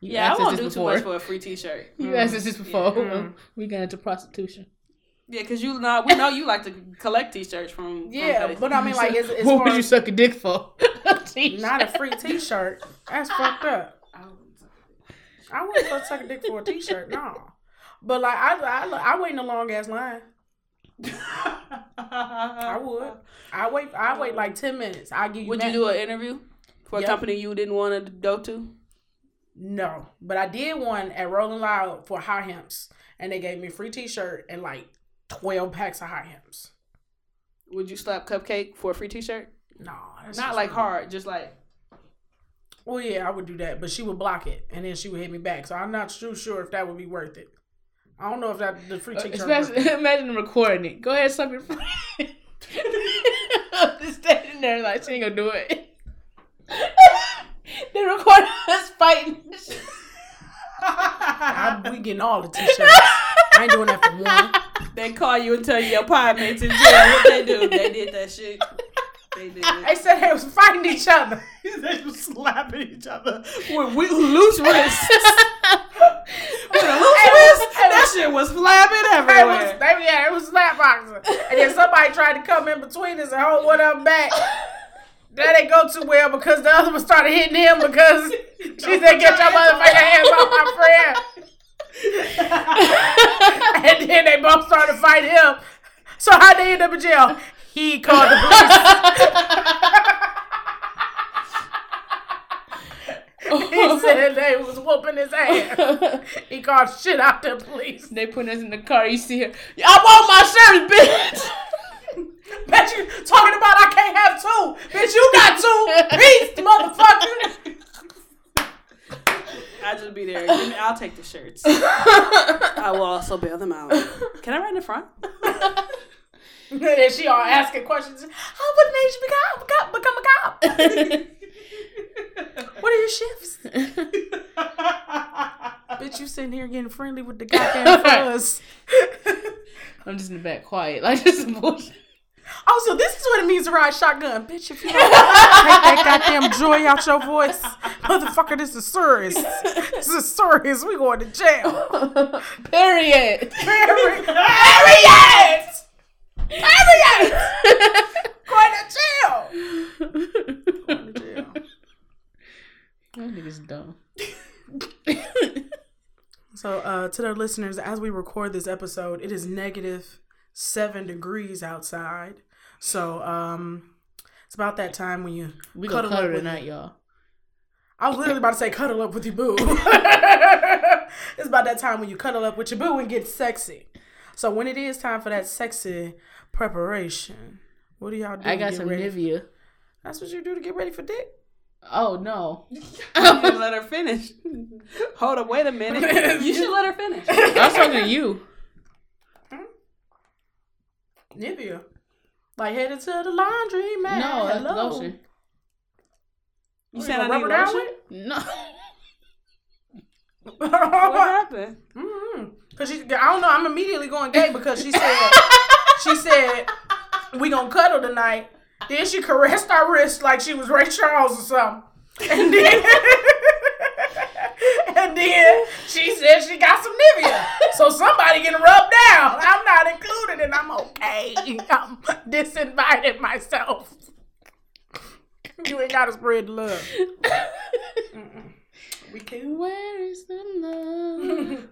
You yeah, I asked won't this do too much for a free T-shirt. You asked us this before. Mm. We got into prostitution. Yeah, because you know we know you like to collect T-shirts from. from Yeah, places. but I mean like it's, it's what would you suck a dick for? not a free T-shirt. That's fucked up. I wouldn't say fuck suck a dick for a T-shirt. No. But like I I I wait in a long ass line. I would. I wait. I wait like ten minutes. I give you. Would you do an interview for a company you didn't want to go to? No, but I did one at Rolling Loud for high hemps, and they gave me a free T-shirt and like twelve packs of high hemps. Would you slap Cupcake for a free T-shirt? No, that's Not like hard, just like Well, yeah, I would do that, but she would block it, and then she would hit me back. So I'm not too sure if that would be worth it. I don't know if that the free uh, T-shirt. worth Especially, imagine recording it. Go ahead, slap your friend. Just standing there like she ain't gonna do it. they recording us fighting. I, we getting all the T-shirts. I ain't doing that for one. they call you and tell you your pie in jail. What they do? They did that shit. They did. They said they was fighting each other. they was slapping each other with we- loose wrists. with a loose Hey, wrist, hey, that shit was flapping It was, everywhere. they, yeah, it was slap boxing. And then somebody tried to come in between us and hold one of them back. That didn't go too well because the other one started hitting him because she said, "Get your motherfucking hands off my friend." and then they both started fighting him. So how they end up in jail? He called the police. he said they was whooping his ass. He called shit out the police. they put us in the car. You see her. I want my shirt, bitch. Bet you talking about I can't have two. Bitch, you got two. Beast, motherfucker. I just be there. Give me- I'll take the shirts. I will also bail them out. Can I ride in the front? And then she all asking questions. How what made you become, become, become a cop? What are your shifts? Bitch, you sitting here getting friendly with the goddamn fuzz. I'm just in the back, quiet, like this is bullshit. Oh, so this is what it means to ride shotgun, bitch. If you don't take that goddamn joy out your voice, motherfucker, this is serious. This is serious. We going to jail. Period. Period. Period. Period. Going to jail. Going to jail. That nigga's dumb. So, uh, to the listeners, as we record this episode, it is negative seven degrees outside. So, um, it's about that time when you We gonna cuddle cuddle up with tonight, y'all. I was literally about to say cuddle up with your boo. it's about that time when you cuddle up with your boo and get sexy. So when it is time for that sexy preparation, what do y'all do? I got some ready? Nivea. That's what you do to get ready for dick. Oh no. You didn't let her finish. Hold up, wait a minute. You should let her finish. I was talking to you. Nivea. Like headed to the laundry, man. No, that's Hello. lotion. You You said gonna I need rub her down lotion? with? No. What mm-hmm. happened? Cause she, I don't know. I'm immediately going gay because she said, she said, we gonna cuddle tonight. Then she caressed our wrist like she was Ray Charles or something, and then, and then she said she got some Nivea. So somebody getting rubbed down. I'm not included, and I'm okay. I'm disinvited myself. You ain't gotta spread love. Mm-mm. We can. Where is the love?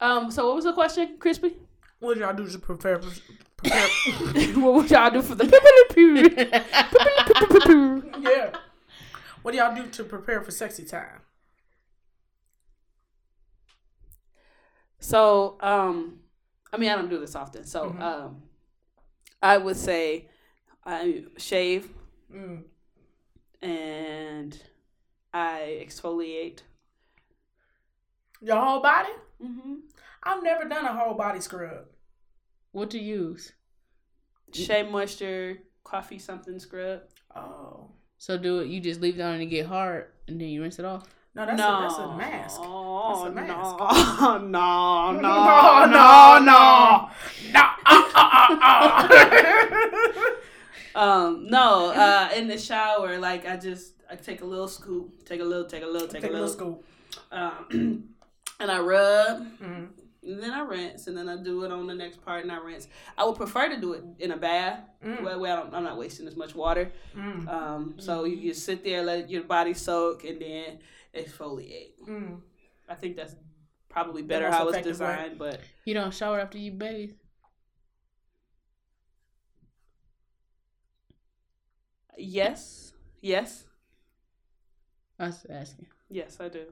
Um, so what was the question, Crispy? What did y'all do to prepare? prepare what would y'all do for the yeah. What do y'all do to prepare for sexy time? So, um, I mean, I don't do this often. So, Mhm. um, I would say I shave Mm. and I exfoliate. Your whole body? Mm-hmm. I've never done a whole body scrub. What to use? Shea Moisture, coffee something scrub. Oh. So do it. You just leave it on and it get hard, and then you rinse it off. No, that's, no, a, that's a mask. No. That's a mask. no, no, no, no, no, no. No. Uh, uh, uh, uh. Um, no, uh, in the shower, like I just I take a little scoop, take a little, take a little, take, Take a little, scoop. um, and I rub, Mm. and then I rinse, and then I do it on the next part, and I rinse. I would prefer to do it in a bath, Mm. I don't, I'm not wasting as much water. Mm. Um, so you just sit there, let your body soak, and then exfoliate. Mm. I think that's probably better how it's designed, but You don't shower after you bathe. yes, yes, I was asking. yes, I do.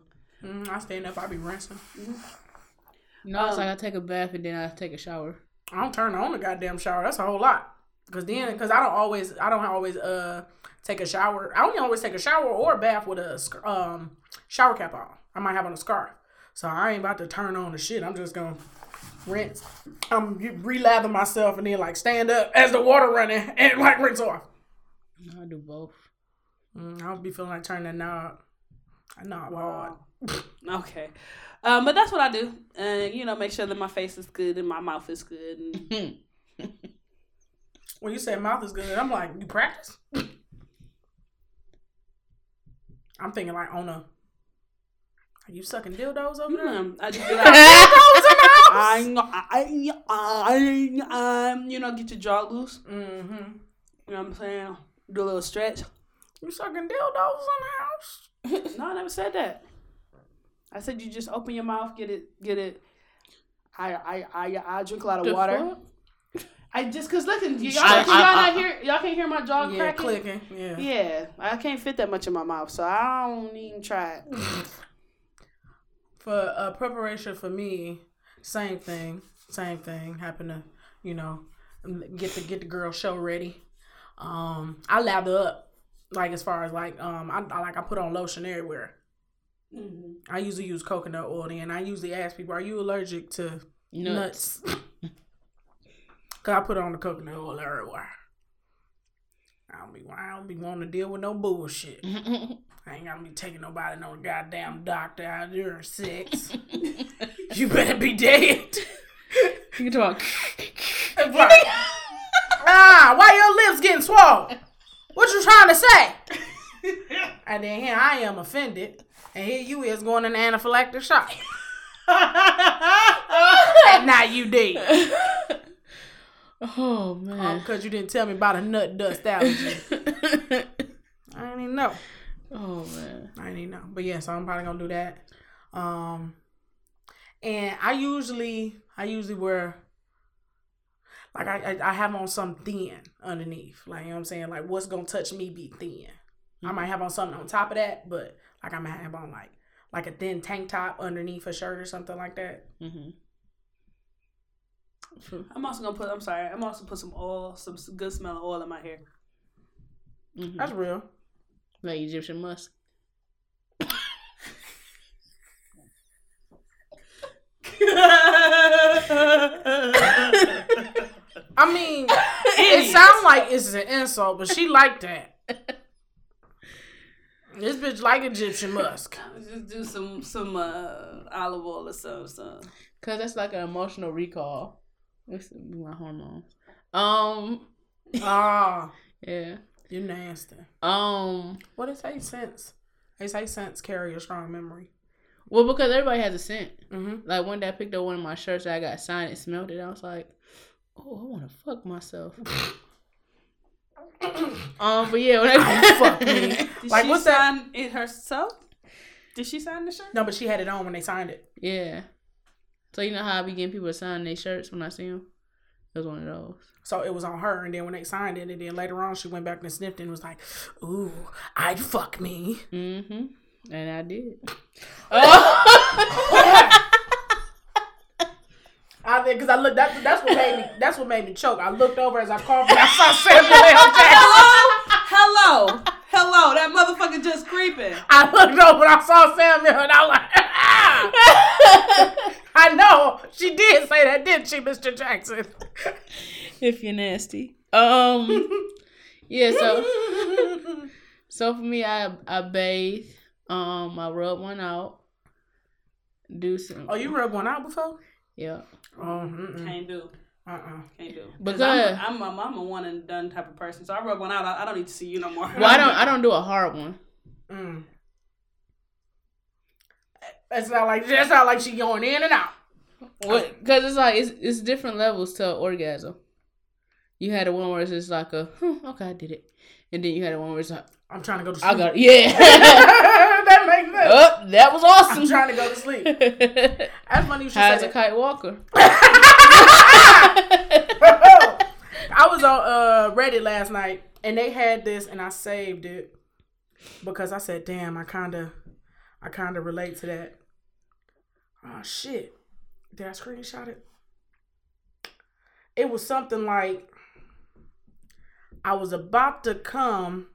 Mm. I stand up, I be rinsing. No, it's Um, like I take a bath and then I take a shower. I don't turn on the goddamn shower. That's a whole lot. Cause then, cause I don't always, I don't always uh take a shower. I only always take a shower or a bath with a um shower cap on. I might have on a scarf. So I ain't about to turn on the shit. I'm just gonna rinse. I'm relather myself and then like stand up as the water running and like rinse off. No, I do both. Mm, I'll be feeling like turning that knob. A knob hard. Okay. Um, but that's what I do. And, you know, make sure that my face is good and my mouth is good. And When you say mouth is good, I'm like, you practice? I'm thinking like on a. Are you sucking dildos over there? mm, I just be like, I, I, I, um, you know, get your jaw loose. Mm-hmm. You know what I'm saying? Do a little stretch. You sucking dildos in the house? No, I never said that. I said you just open your mouth, get it, get it. I, I, I, I drink a lot of The water. fuck? I just cause listen, y- y'all, I- can y'all I- not I- hear, y'all can't hear my jaw yeah, cracking. clicking. Yeah. Yeah, I can't fit that much in my mouth, so I don't even try it. For uh, preparation for me, same thing. Same thing. Happen to, you know, get the get the girl show ready. Um, I lather up. Like as far as like um, I, I like I put on lotion everywhere. I usually use coconut oil, and I usually ask people, "Are you allergic to Nuts. nuts?" Cause I put on the coconut oil everywhere. I don't be I don't be wanting to deal with no bullshit. I ain't gotta be taking nobody no goddamn doctor out during sex. you better be dead. You can talk. Right. ah, why your lips getting swollen? What you trying to say? and then here I am offended, and here you is going in anaphylactic shock. now you did. Oh man. Because you didn't tell me about a nut dust allergy. I didn't even know. oh man. I didn't even know. But yeah, so I'm probably gonna do that. Um and I usually I usually wear like I, I have on some thin underneath. Like you know what I'm saying? Like what's gonna touch me be thin. I might have on something on top of that, but like I might have on like like a thin tank top underneath a shirt or something like that. Mm-hmm. I'm also gonna put. I'm sorry. I'm also put some oil, some good smelling oil in my hair. Mm-hmm. That's real. Like Egyptian musk. I mean, it sounds like it's an insult, but she like that. This bitch like Egyptian musk. Just do some some uh, olive oil or something. something. Cause that's like an emotional recall. It's my hormones. Um. Ah, Yeah. you nasty. Um. What they say sense? They say sense carry a strong memory. Well, because everybody has a scent. Mm-hmm. Like one day I picked up one of my shirts that I got signed and smelled it. I was like, oh, I want to fuck myself. um, but yeah, when I fuck me. Did Like, she what's that? it herself? Did she sign the shirt? No, but she had it on when they signed it. Yeah. So you know how I be getting people to sign their shirts when I see them? It was one of those. So it was on her, and then when they signed it, and then later on she went back and sniffed it and was like, "Ooh, I'd fuck me." Mm-hmm. And I did. I think because I looked. That's that's what made me. That's what made me choke. I looked over as I coughed, and I saw Samuel L. Jackson. Hello, hello, hello. that motherfucker just creeping. I looked over and I saw Samuel, and I was like, I know she did say that, didn't she, Mr. Jackson? if you're nasty. Um. Yeah. So so for me, I I bathe. Um. I rub one out. Do some. Oh, you rub one out before? Yeah. Oh, mm-mm. Can't do, uh-uh. can't do. Because- Because I'm, I'm, a, I'm a one and done type of person, so I rub one out. I, I don't need to see you no more. Well, I don't. I don't do a hard one. Mm. It's not like that's not like she going in and out. What? Because it's like it's it's different levels to orgasm. You had a one where it's just like a hmm, okay, I did it, and then you had a one where it's like I'm trying to go to sleep. I got it. yeah. that makes sense. oh, that was awesome. I'm trying to go to sleep. That's funny you should How's say a kite walker? I was on uh Reddit last night and they had this and I saved it because I said, damn, I kinda I kinda relate to that. Oh shit. Did I screenshot it? It was something like I was about to come.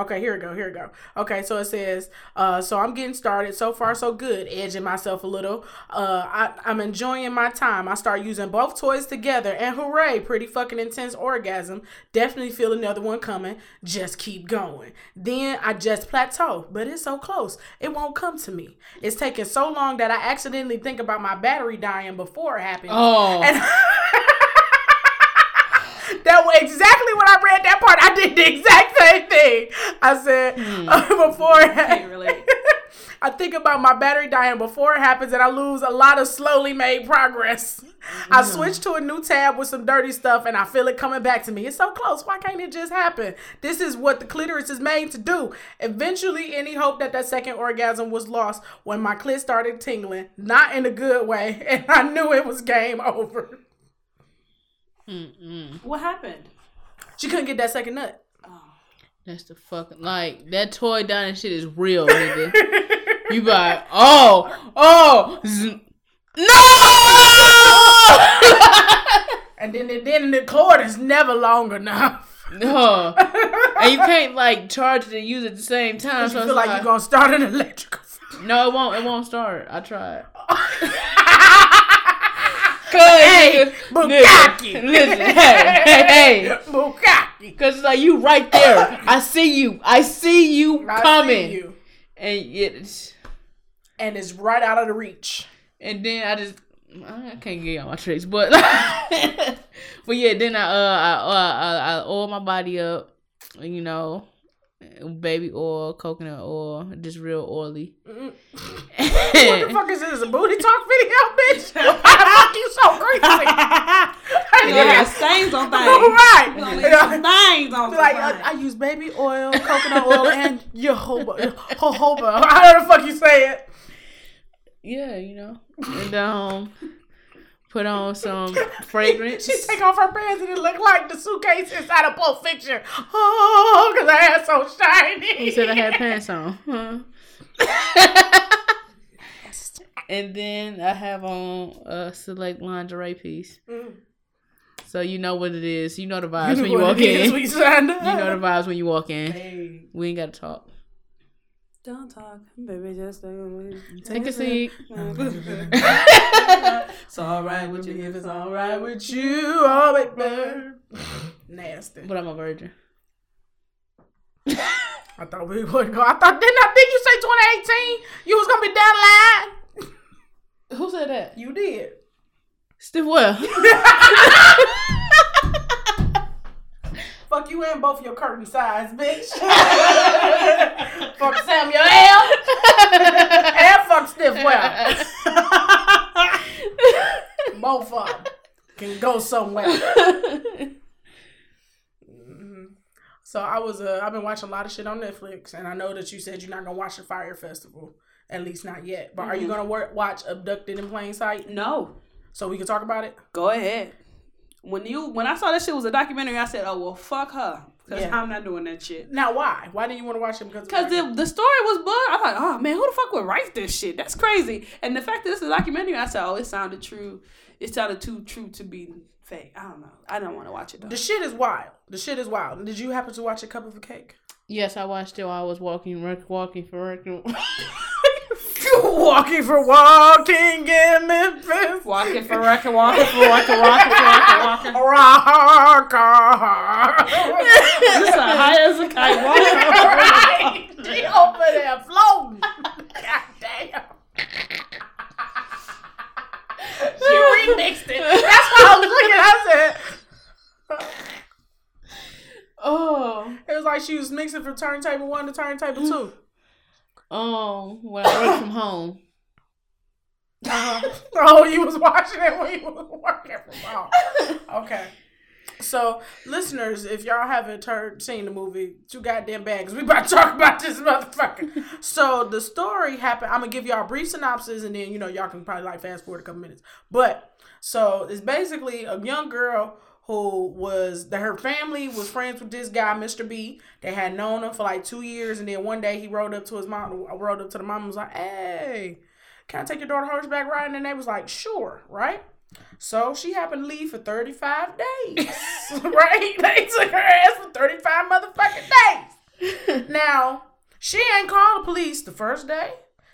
Okay, here we go. Here we go. Okay, so it says, uh, so I'm getting started. So far, so good. Edging myself a little. Uh, I, I'm enjoying my time. I start using both toys together, and hooray! Pretty fucking intense orgasm. Definitely feel another one coming. Just keep going. Then I just plateau, but it's so close. It won't come to me. It's taking so long that I accidentally think about my battery dying before it happens. Oh. And that was exactly when I read that part. I did the exact same thing. I said uh, before relate. I think about my battery dying before it happens and I lose a lot of slowly made progress. I switch to a new tab with some dirty stuff and I feel it coming back to me. It's so close. Why can't it just happen? This is what the clitoris is made to do. Eventually, any hope that that second orgasm was lost when my clit started tingling, not in a good way, and I knew it was game over. Mm-mm. What happened? She couldn't get that second nut. Oh. That's the fucking like that toy dying shit is real, nigga. you be like, oh, oh, z- no, And then, then the cord is never long enough. no, and you can't like charge it and use it at the same time. You So feel it's like like, you're gonna start an electrical. no, it won't. It won't start. I tried. hey, Bukkake. Listen, hey, hey, hey. Bukkake. Cause it's like you right there. I see you. I see you I see coming. you. And it's And it's right out of the reach. and then I just I can't get y'all my tricks, but but yeah, then I uh I uh, I, I oil my body up, you know, baby oil, coconut oil, just real oily. What the fuck is this? A booty talk video, bitch? Why the fuck you so crazy? You gonna have stains on things. right. You gonna leave stains on Like I, I use baby oil, coconut oil, and jojoba. Jojoba. How the fuck you say it? Yeah, you know, and um, put on some fragrance. She take off her pants and it looked like the suitcase inside a Pulp Fiction. Oh, because her had so shiny. He said I had pants on. Huh? and then I have on a select lingerie piece. Mm. So you know what it is. You know the vibes know when you walk in. You know the vibes when you walk in. Hey. We ain't gotta talk. Don't talk, baby. Just stay away. Take a seat. It's alright with you if it's alright with With you, oh baby. Nasty. But I'm a virgin. I thought we would go. I thought didn't I think you say 2018? You was gonna be down the line. Who said that? You did. Steve Well. Fuck you and both your curtain sides, bitch. fuck Samuel L. and fuck Stiff Well. both of them can go somewhere. Mhm. So I was uh I've been watching a lot of shit on Netflix, and I know that you said you're not gonna watch the Fyre Festival, at least not yet. But are you gonna wor- watch Abducted in Plain Sight No, so we can talk about it? go ahead. When you when I saw that shit was a documentary, I said, "Oh well, fuck her," because Yeah. I'm not doing that shit. Now why? Why didn't you want to watch it? Because Because the, the story was bug. I thought, oh man, who the fuck would write this shit? That's crazy. And the fact that it's a documentary, I said, oh, it sounded true. It sounded too true to be fake. I don't know. I don't want to watch it though. the shit is wild. The shit is wild. Did you happen to watch a cup of a cake? yes, I watched it while I was walking, rec- walking for rec- walking for walking in Memphis. Walking for record, walking for walking, walking for walking, walking. Rock. This is high as a kite. Walking. right. She over there floating. God damn. she remixed it. That's why I was looking. I said. oh, It was like she was mixing from turntable one to turntable two. Um, when I work from home. Oh, you was watching it when you was working from home. Okay. So, listeners, if y'all haven't heard, seen the movie, too goddamn because we about to talk about this motherfucker. so, the story happened. I'm to give y'all a brief synopsis, and then, you know, y'all can probably, like, fast forward a couple minutes. But, so, it's basically a young girl who was, that her family was friends with this guy, Mr. B. They had known him for, like, two years, and then one day he rode up to his mom, rode up to the mom and was like, hey, can I take your daughter horseback riding? And they was like, sure, right? So she happened to leave for 35 days, right? They took her ass for 35 motherfucking days. now, she ain't called the police the first day,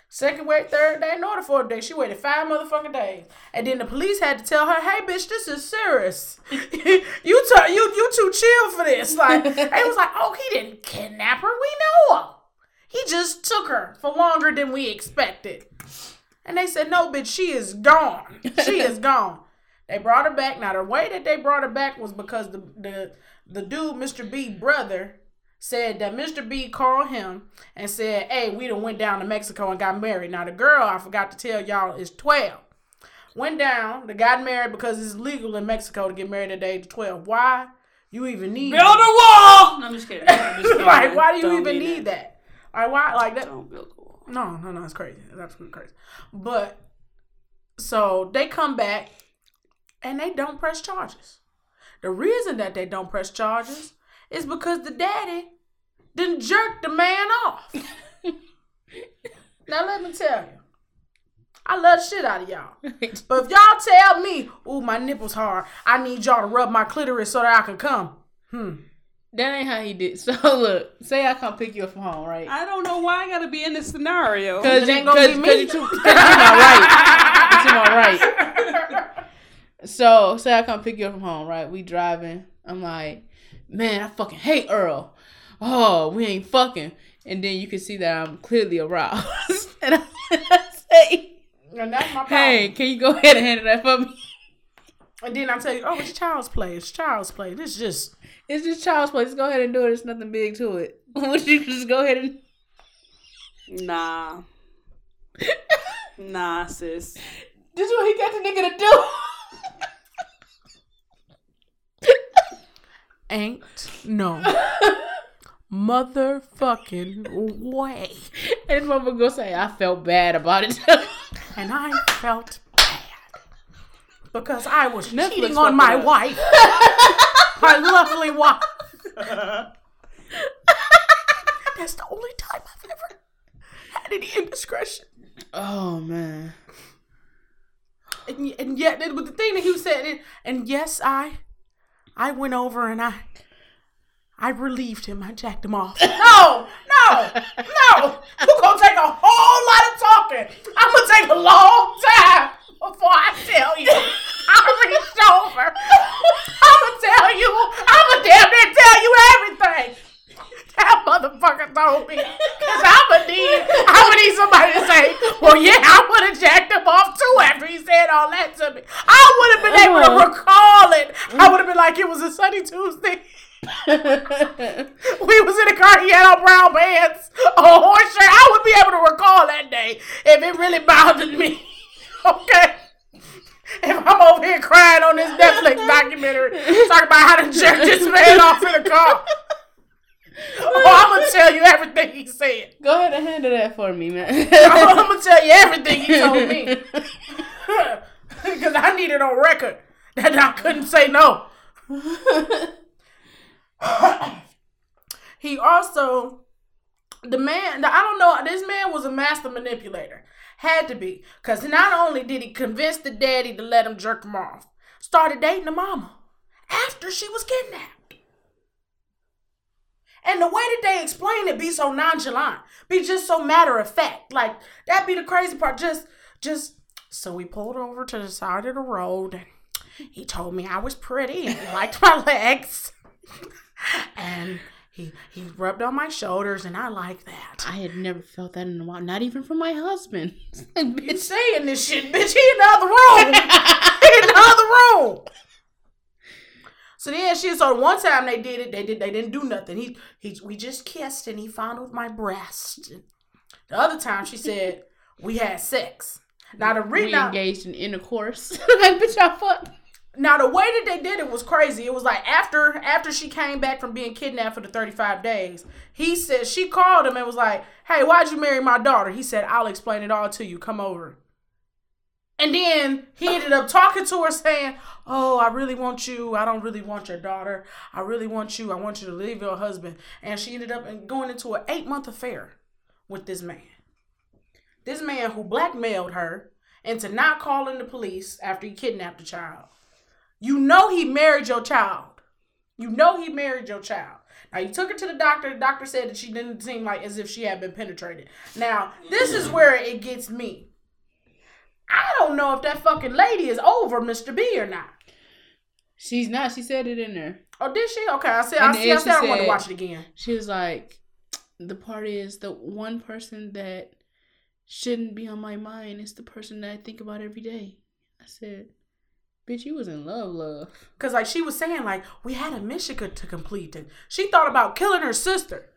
second way, third day, nor the fourth day. She waited five motherfucking days. And then the police had to tell her, hey, bitch, this is serious. you, t- you, you too chill for this. Like, they was like, oh, he didn't kidnap her. We know her. He just took her for longer than we expected. And they said, no, bitch, she is gone. She is gone. They brought her back. Now, the way that they brought her back was because the the, the dude, Mr. B, brother, said that Mr. B called him and said, hey, we done went down to Mexico and got married. Now, the girl, I forgot to tell y'all, is 12. Went down, they got married because it's legal in Mexico to get married at the age of 12. Why? You even need Build a wall. No, I'm just kidding. I'm just kidding. like, why do you Don't even be need that? Like, why? Like that? Don't build a wall. No, no, no, it's crazy. It's absolutely crazy. But so they come back and they don't press charges. The reason that they don't press charges is because the daddy didn't jerk the man off. now let me tell you. I love the shit out of y'all. But if y'all tell me, ooh, my nipples hard, I need y'all to rub my clitoris so that I can come. Hmm. That ain't how he did. So look, say I come pick you up from home, right? I don't know why I gotta be in this scenario. Because It you, ain't gonna cause, be cause you too, cause you to my right. You to my right. So say I come pick you up from home, right? We driving. I'm like, man, I fucking hate Earl. Oh, we ain't fucking. And then you can see that I'm clearly aroused. and I, I say, And that's my problem. hey, can you go ahead and handle that for me? And then I tell you, oh, it's child's play. It's child's play. This is just It's just child's play. Just go ahead and do it. There's nothing big to it. Would you just go ahead and Nah. nah, sis. this is what he got the nigga to do? Ain't no motherfucking way. And this motherfucker go say, I felt bad about it. And I felt bad because I was Netflix cheating on my up. wife, my lovely wife. That's the only time I've ever had any indiscretion. oh man. And, and yet, was the thing that he said, and, and yes, I, I went over and I, I relieved him. I jacked him off. No, no, no. You're gonna take a whole lot of talking. I'm gonna take a long time before I tell you. I reached over. I'm gonna tell you. I'm gonna damn near tell you everything. That motherfucker told me. Cause I'm gonna need, I'm gonna need somebody to say, well, yeah, I would have jacked him off too after he said all that to me. I would have been able to Uh-huh. recall it. I would have been like, it was a sunny Tuesday. We was in the car, he had on brown pants, a horse shirt. I would be able to recall that day if it really bothered me. Okay. If I'm over here crying on this Netflix documentary, talking about how to jerk this man off in the car. Oh, I'm gonna tell you everything he said. go ahead and handle that for me, man. I'm, I'm gonna tell you everything he told me. Because I need it on record that I couldn't say no. he also, the man, I don't know, this man was a master manipulator. Had to be. Because not only did he convince the daddy to let him jerk him off, started dating the mama after she was kidnapped. And the way that they explain it be so nonchalant, be just so matter of fact. Like that be the crazy part. Just, just so we pulled over to the side of the road, and he told me I was pretty and he liked my legs, and he he rubbed on my shoulders, and I like that. I had never felt that in a while, not even from my husband. You saying this shit, bitch? He in the other room. he in the other room. So then she so one time they did it, they did they didn't do nothing. He he we just kissed and he fondled my breast. The other time she said we had sex. Now the re- we now, engaged in intercourse. like, bitch, I fuck. now the way that they did it was crazy. It was like after after she came back from being kidnapped for the 35 days, he said she called him and was like, "Hey, why'd you marry my daughter?" He said, "I'll explain it all to you. Come over." And then he ended up talking to her saying, "Oh, I really want you. I don't really want your daughter. I really want you. I want you to leave your husband." And she ended up going into an 8-month affair with this man. This man who blackmailed her into not calling the police after he kidnapped the child. You know he married your child. You know he married your child. Now you took her to the doctor. The doctor said that she didn't seem like as if she had been penetrated. Now this is where it gets me. I don't know if that fucking lady is over Mr. B or not. She's not. She said it in there. Oh, did she? Okay, I said. I see. I said I want to watch it again. She was like, the part is the one person that shouldn't be on my mind is the person that I think about every day. I said, bitch, you was in love, love. Cause like she was saying, like we had a mission to complete, and she thought about killing her sister.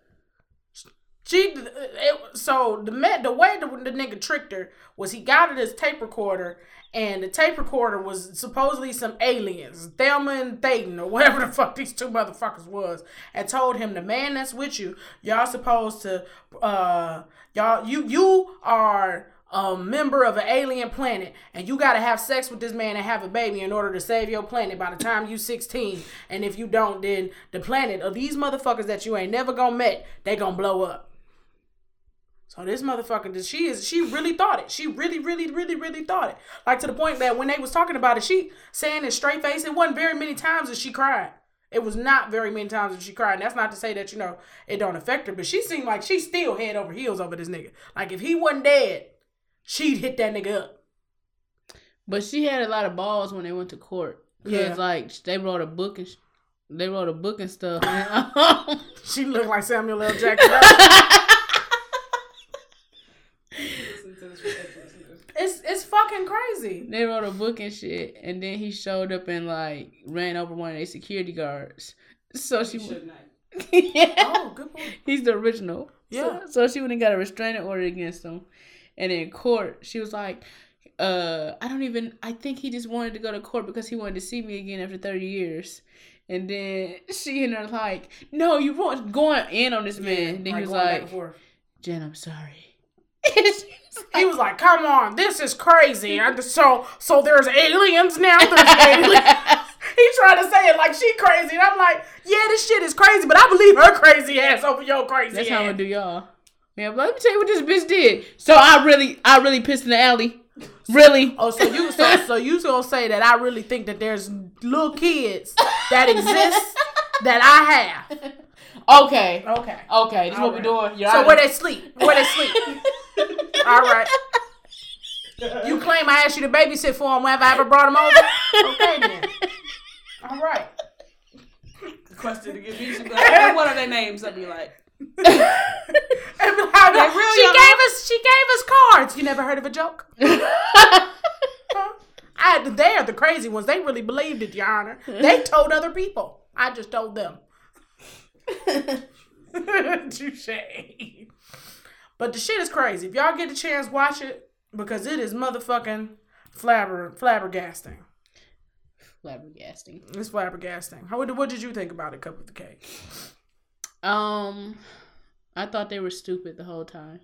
She it, so the man, the way the, the nigga tricked her was he got her this tape recorder, and the tape recorder was supposedly some aliens, Thelma and Thaden or whatever the fuck these two motherfuckers was, and told him the man that's with you, y'all supposed to, uh, y'all you you are a member of an alien planet and you got to have sex with this man and have a baby in order to save your planet by the time you 16 and if you don't then the planet of these motherfuckers that you ain't never gonna met they gonna blow up so this motherfucker she is she really thought it she really really really really thought it like to the point that when they was talking about it she saying it straight face it wasn't very many times that she cried it was not very many times that she cried. And that's not to say that, you know, it don't affect her, but she seemed like she still head over heels over this nigga. Like if he wasn't dead, she'd hit that nigga up. But she had a lot of balls when they went to court. Yeah. like they wrote a book and sh- they wrote a book and stuff. She looked like Samuel L. Jackson. it's it's fucking crazy. they wrote a book and shit, and then he showed up and like ran over one of their security guards. So she Should not. yeah. Oh, good point. He's the original. Yeah. So, so she went and got a restraining order against him. And in court, she was like, uh, I don't even, I think he just wanted to go to court because he wanted to see me again after 30 years. And then she and her like, no, you weren't going in on this man. then he was going back and like. Jen, I'm sorry. He was like, "Come on, this is crazy." And so, so there's aliens now. There's aliens. he tried to say it like she crazy, and I'm like, "Yeah, this shit is crazy," but I believe her crazy ass over your crazy That's how ass. gonna do y'all. Yeah, but let me tell you what this bitch did. So I really, I really pissed in the alley. Really? Oh, so you so, so you gonna say that I really think that there's little kids that exist that I have? Okay. Okay. Okay, this is what All we're doing. You're So where they sleep? Where they sleep? All right. You claim I asked you to babysit for them whenever I ever brought them over? Okay then. All right. Question to give me. She'd be like, "Hey, what are their names? I'd be like, And be like, They real she young, gave us she gave us cards. You never heard of a joke? Huh? I had, they are the crazy ones. They really believed it, Your Honor. They told other people. I just told them. Touche. But the shit is crazy. If y'all get the chance, watch it because it is motherfucking flabber flabbergasting. flabbergasting. It's flabbergasting. How what did you think about it? Cup of the cake. Um, I thought they were stupid the whole time.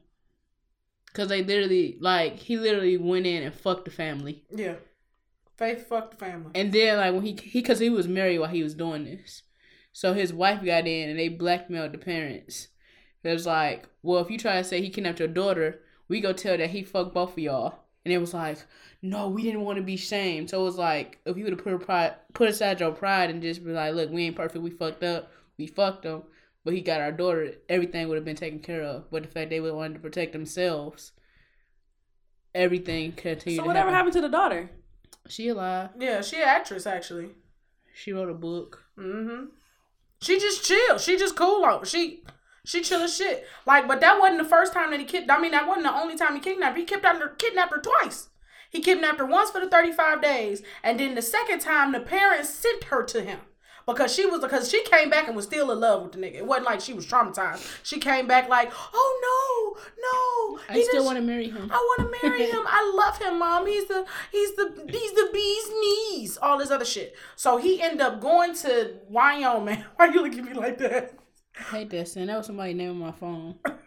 Cause they literally, like, he literally went in and fucked the family, Yeah. Faith fucked the family. and then like when he he, cause he was married while he was doing this, so his wife got in and they blackmailed the parents. It was like, well, if you try to say he kidnapped your daughter, we go tell that he fucked both of y'all. And it was like, no, we didn't want to be shamed. So it was like, if you would have put pride, put aside your pride and just be like, look, we ain't perfect, we fucked up, we fucked him, but he got our daughter, everything would have been taken care of. But the fact they would wanted to protect themselves, everything continued. so whatever happen. happened to the daughter? She alive. Yeah, she an actress actually. She wrote a book. Mm-hmm. She just chill. She just cool. She she chill as shit. Like, but that wasn't the first time that he kidnapped. I mean, that wasn't the only time he kidnapped. He kidnapped her, kidnapped her twice. He kidnapped her once for the 35 days, and then the second time the parents sent her to him. Because she was because she came back and was still in love with the nigga. It wasn't like she was traumatized. She came back like, oh no, no. I still want to marry him. I want to marry him. I love him, mom. He's the he's the he's the bee's knees. All this other shit. So he ended up going to Wyoming. Why are you looking at me like that? I hate that, son. That was somebody name on my phone.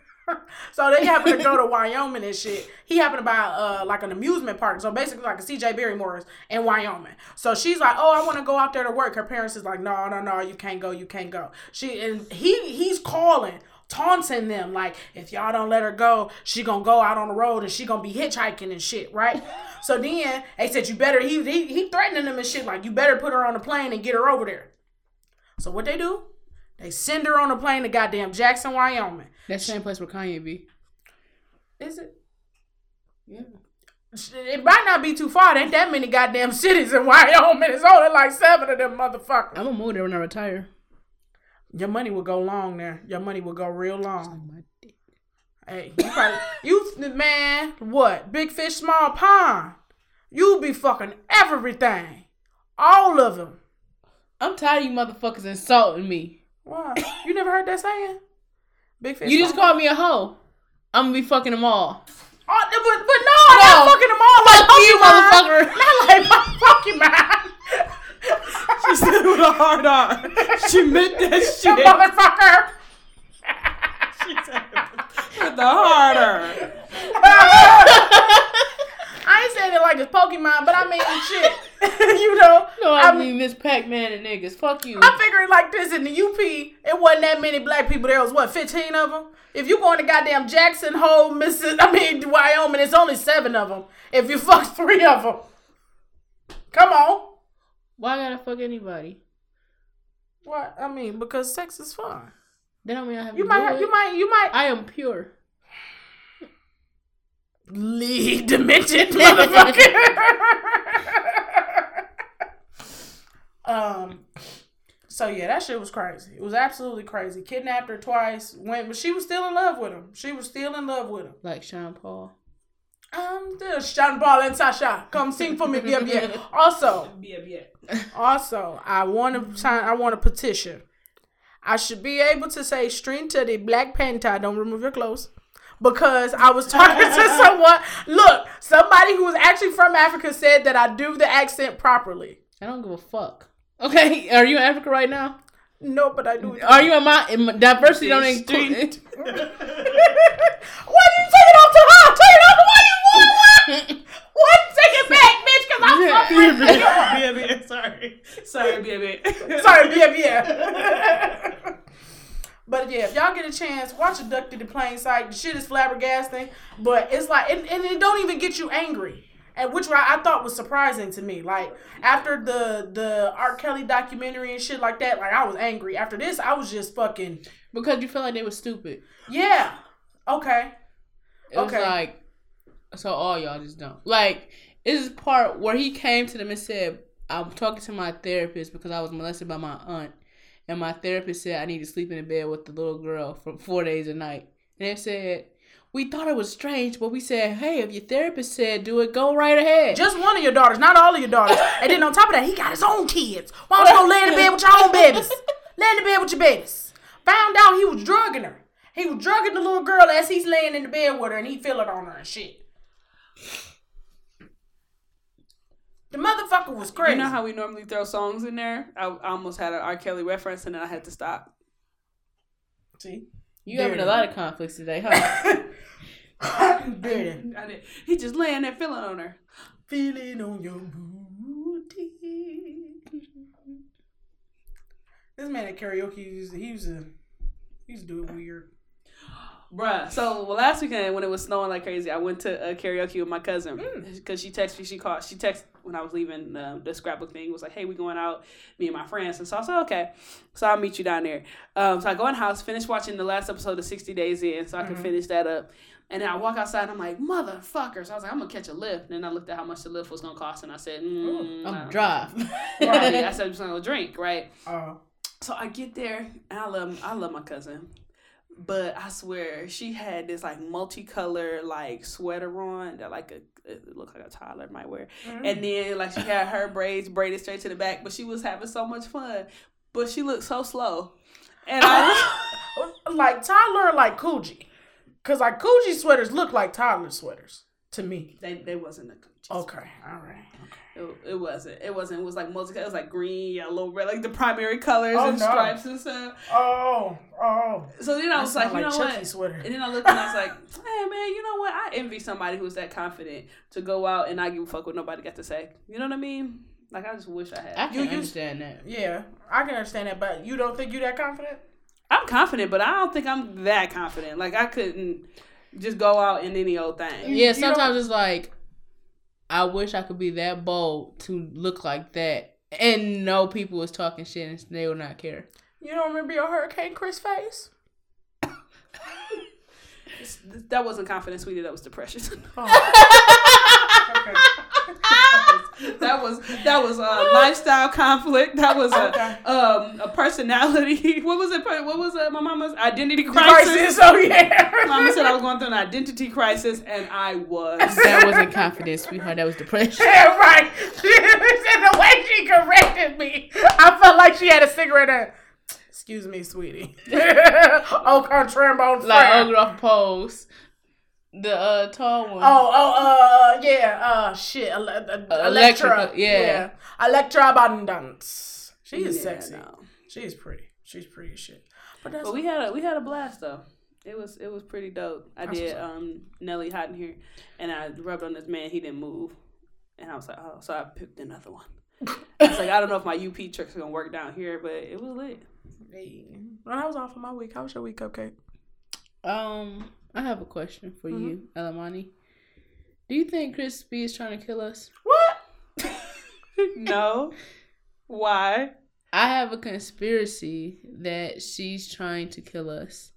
So they happened to go to Wyoming and shit. He happened to buy uh like an amusement park. So basically like a CJ Barrymore's in Wyoming. So she's like, Oh, I want to go out there to work. Her parents is like, No, no, no, you can't go, you can't go. She and he he's calling. Taunting them like if y'all don't let her go, she gonna go out on the road and she gonna be hitchhiking and shit, right? so then they said you better he he he threatening them and shit like you better put her on a plane and get her over there. So what they do? They send her on a plane to goddamn Jackson, Wyoming. That's the same place where Kanye be. Is it? Yeah. It might not be too far. There ain't that many goddamn cities in Wyoming. It's only like seven of them motherfuckers. I'm gonna move there when I retire. Your money will go long there. Your money will go real long. Hey, you probably you man, what? Big fish, small pond. You be fucking everything, all of them. I'm tired of you motherfuckers insulting me. Why? You never heard that saying? Big fish. You just called me a hoe. I'm gonna be fucking them all. Oh, but, but no, No. not fucking them all like Fuck you, Pokemon. motherfucker. Not like my Pokemon. She said with a hard R. She meant that You shit. motherfucker. She said with the hard R. I ain't saying it like it's Pokemon, but I mean shit. you know, No, I, I mean Miss Pac-Man and niggas. Fuck you. I figure it like this in the UP, it wasn't that many black people. There was what, fifteen of them. If you going to goddamn Jackson Hole, Mississippi, I mean Wyoming, it's only seven of them. If you fuck three of them, come on. Why I gotta fuck anybody? What I mean, because sex is fun. That don't mean I have You might, have, it. you might, you might. I am pure. league demented motherfucker. Um. So yeah, that shit was crazy. It was absolutely crazy. Kidnapped her twice. Went, but she was still in love with him. She was still in love with him. Like Sean Paul. Um, the Sean Paul and Sasha, come sing for me, yeah, yeah. Also, Yeah, yeah. also, I want to sign. I want a petition. I should be able to say string to the Black Panther. Don't remove your clothes. Because I was talking to someone. Look, somebody who was actually from Africa said that I do the accent properly. I don't give a fuck. Okay, are you in Africa right now? No, but I do. Are you in my, in my diversity? Don't include. Why did you take it off too high? Take it off. Why you what? What? Take it back, bitch. Cause I'm fucking. Yeah, yeah. Sorry. Sorry, baby. Sorry, yeah, yeah. but yeah, if y'all get a chance, watch Abducted in Plain Sight. The shit is flabbergasting, but it's like, and, and it don't even get you angry. And which I I thought was surprising to me. Like after the the R. Kelly documentary and shit like that, like I was angry. After this, I was just fucking Because you feel like they were stupid. yeah. Okay. It was Okay. like, so all y'all just don't. Like, this is part where he came to them and said, I'm talking to my therapist because I was molested by my aunt. And my therapist said I need to sleep in the bed with the little girl for four days a night. And they said, we thought it was strange, but we said, hey, if your therapist said do it, go right ahead. Just one of your daughters, not all of your daughters. And then on top of that, he got his own kids. Why don't you go lay in the bed with your own babies? Lay in the bed with your babies. Found out he was drugging her. He was drugging the little girl as he's laying in the bed with her and he feel it on her and shit. The motherfucker was crazy. You know how we normally throw songs in there? I, I almost had an R. Kelly reference and then I had to stop. See? You having a lot of conflicts today, huh? Dirty. I did. He just laying there feeling on her. Feeling on your booty. This man at karaoke, he used to, he used to, he used to do it weird. Bruh. So well, last weekend when it was snowing like crazy, I went to uh, karaoke with my cousin Mm. because she texted me. She called. She texted when I was leaving uh, the scrapbook thing. Was like, "Hey, we going out, me and my friends." And so I said, "Okay." So I'll meet you down there. Um, so I go in the house, finish watching the last episode of Sixty Days In, so I can Mhm. finish that up. And then I walk outside and I'm like, motherfuckers. So I was like, I'm gonna catch a lift. And then I looked at how much the lift was gonna cost and I said, mm, I I'm know. Right. I said I'm just gonna go drink, right? Uh, So I get there and I love I love my cousin. But I swear she had this like multicolored like sweater on that like a it looked like a toddler might wear. And mm. then like she had her braids braided straight to the back, but she was having so much fun. But she looked so slow. And I like Tyler like Coogi? Cause like Coogi sweaters look like toddler sweaters to me. they they wasn't a Okay, all right. It, it wasn't. It wasn't. It was like multi. It was like green, yellow, red, like the primary colors Oh, and no. stripes and stuff. Oh, oh. So then I was That like, sound you know Chucky what? sweater. And then I looked and I was like, hey man, you know what? I envy somebody who's that confident to go out and not give a fuck what nobody got to say. You know what I mean? Like I just wish I had. I can You used- understand that. Yeah, I can understand that, but you don't think you that confident? I'm confident, but I don't think I'm that confident. Like I couldn't just go out in any old thing. Yeah, you sometimes it's like, I wish I could be that bold to look like that and know people was talking shit and they will not care. You don't remember your Hurricane Chris face? That wasn't confidence, sweetie. That was depression. Okay. that was that was a lifestyle conflict. That was a Okay. um a personality. What was it? What was it? My mama's identity crisis. Crisis, oh yeah. Mama said I was going through an identity crisis, and I was. That wasn't confidence, sweetheart. That was depression. Yeah, right. She said the way she corrected me, I felt like she had a cigarette in. Excuse me, sweetie. oh, con trombone Like friend. Ogre off pose. The uh tall one. Oh, oh, uh, yeah, uh, shit, Ele- uh, Electra, Electrica, yeah. Electra Abundance. She is Yeah, sexy. no. She is pretty. She's pretty as shit. But that's But we had a we had a blast though. It was it was pretty dope. I That's did what's um Nelly hot in here, and I rubbed on this man. He didn't move, and I was like, oh, so I picked another one. I was like, I don't know if my UP tricks are gonna work down here, but it was lit. Hey. Well, that was all for my week. How was your week, Cupcake? Um, I have a question for Mm-hmm. you, Elamani. Do you think Chris B is trying to kill us? What? no, why? I have a conspiracy that she's trying to kill us.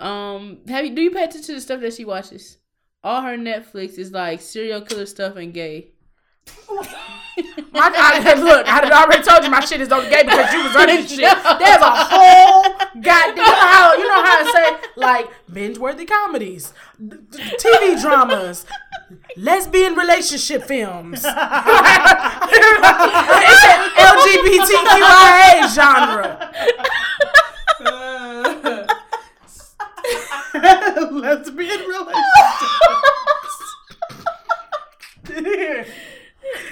Um, have you do you pay attention to the stuff that she watches? all her Netflix is like serial killer stuff and gay. My, I, look, I already told you my shit is on gay because you was running shit. There's a whole goddamn. You how you know how I say like binge worthy comedies, d- d- TV dramas, lesbian relationship films. it's an LGBTQIA genre. Lesbian relationship.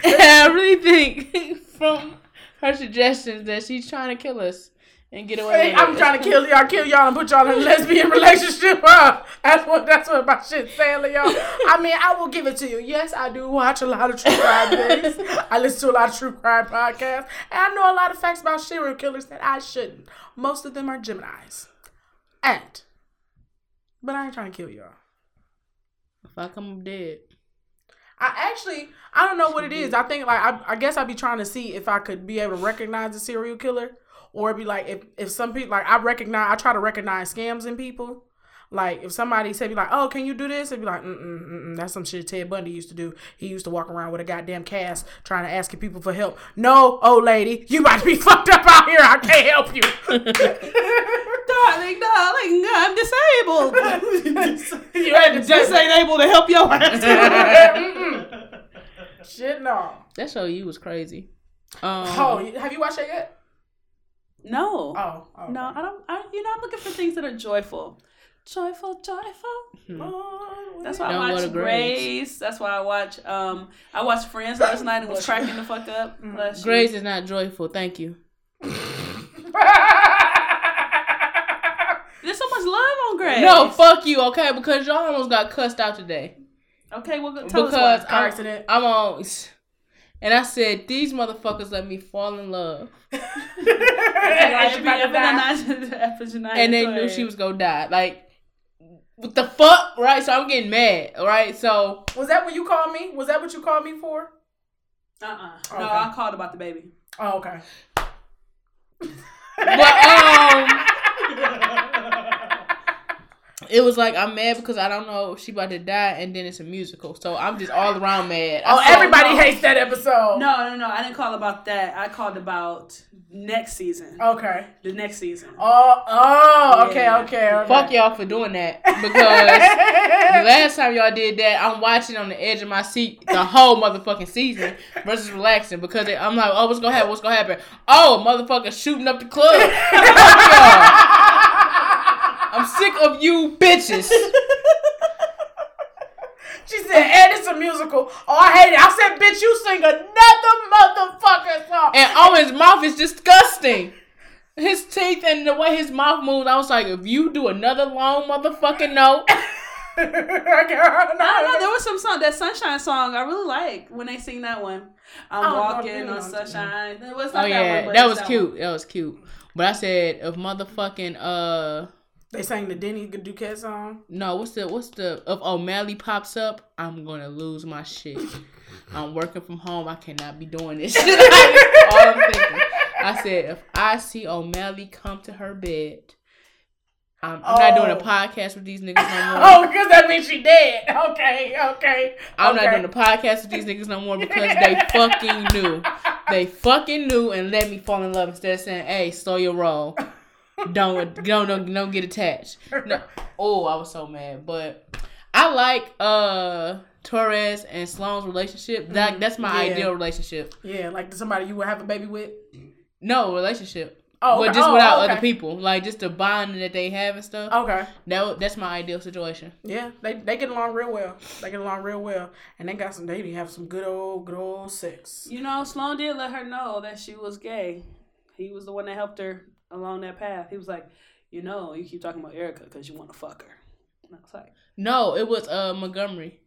I really think from her suggestions that she's trying to kill us and get away. Hey, I'm it. trying to kill y'all, kill y'all, and put y'all in a lesbian relationship. That's what that's what my shit's saying, to y'all. I mean, I will give it to you. Yes, I do watch a lot of true crime things. I listen to a lot of true crime podcasts, and I know a lot of facts about serial killers that I shouldn't. Most of them are Gemini's, and but I ain't trying to kill y'all. If I come dead, I actually I don't know what it is. I think like I, I guess I'd be trying to see if I could be able to recognize a serial killer or it'd be like if, if some people like I recognize I try to recognize scams in people. Like if somebody said be like, oh, can you do this? It'd be like, mm mm mm mm. That's some shit Ted Bundy used to do. He used to walk around with a goddamn cast trying to ask people for help. No, old lady, you about to be fucked up out here. I can't help you. darling, darling, I'm disabled. you had to Just ain't able to help your ass. Shit no. that show you was crazy. Um, Oh, have you watched it yet? No. Oh, oh No, I don't. I, you know, I'm looking for things that are joyful. Joyful, joyful. Oh, That's why Don't I watch Grey's. Grey's. That's why I watch. Um, I watched Friends last night and was cracking the fuck up. Bless you. Grey's is not joyful. Thank you. There's so much love on Grey's. No, fuck you, okay? Because y'all almost got cussed out today. Okay, well, go- tell because us Car I'm, accident. I'm on, and I said these motherfuckers let me fall in love. And she about to die. and they knew she was gonna die. Like, what the fuck, right? So I'm getting mad, right? So Was that what you called me? Was that what you called me for? Uh-uh. Okay. No, I called about the baby. Oh, okay. but um. It was like I'm mad because I don't know if she about to die, and then it's a musical, so I'm just all around mad. I Oh, saw- everybody no. hates that episode. No, no, no. I didn't call about that. I called about next season. Okay. The next season. Oh, oh, okay, Yeah. okay, okay. Fuck y'all for doing that because the last time y'all did that, I'm watching on the edge of my seat the whole motherfucking season versus relaxing because it, I'm like, oh, what's gonna happen? What's gonna happen? Oh, motherfucker shooting up the club. Fuck y'all. I'm sick of you bitches. She said, and it's a musical. Oh, I hate it. I said, bitch, you sing another motherfucking song. And Owen's mouth is disgusting. His teeth and the way his mouth moves, I was like, if you do another long motherfucking note, I I don't know. There was some song, that Sunshine song I really like when they sing that one. I'm Oh, walking on sunshine. It was oh not yeah, one, that it's was cute. one. That was cute. But I said, if motherfucking uh. They sang the Denny Duquette song. No, what's the what's the if oh, O'Malley pops up, I'm gonna lose my shit. I'm working from home. I cannot be doing this shit. All I'm thinking. I said if I see oh, O'Malley come to her bed, I'm, I'm not doing a Oh. podcast with these niggas no more. Oh, because that means she dead. Okay, okay. I'm okay. not doing a podcast with these niggas no more because they fucking knew. They fucking knew and let me fall in love instead of saying, "Hey, slow your roll. Don't don't don't, don't get attached." No. Oh, I was so mad, but I like uh Torres and Sloan's relationship. That that's my Yeah. ideal relationship. Yeah, like somebody you would have a baby with. No relationship. Oh, but just Oh, without okay. other people, like just the bond that they have and stuff. Okay. That that's my ideal situation. Yeah, they they get along real well. They get along real well, and they got some. They have some good old good old sex. You know, Sloan did let her know that she was gay. He was the one that helped her along that path. He was like, you know, you keep talking about Erica because you want to fuck her. And I was like, No, it was uh Montgomery.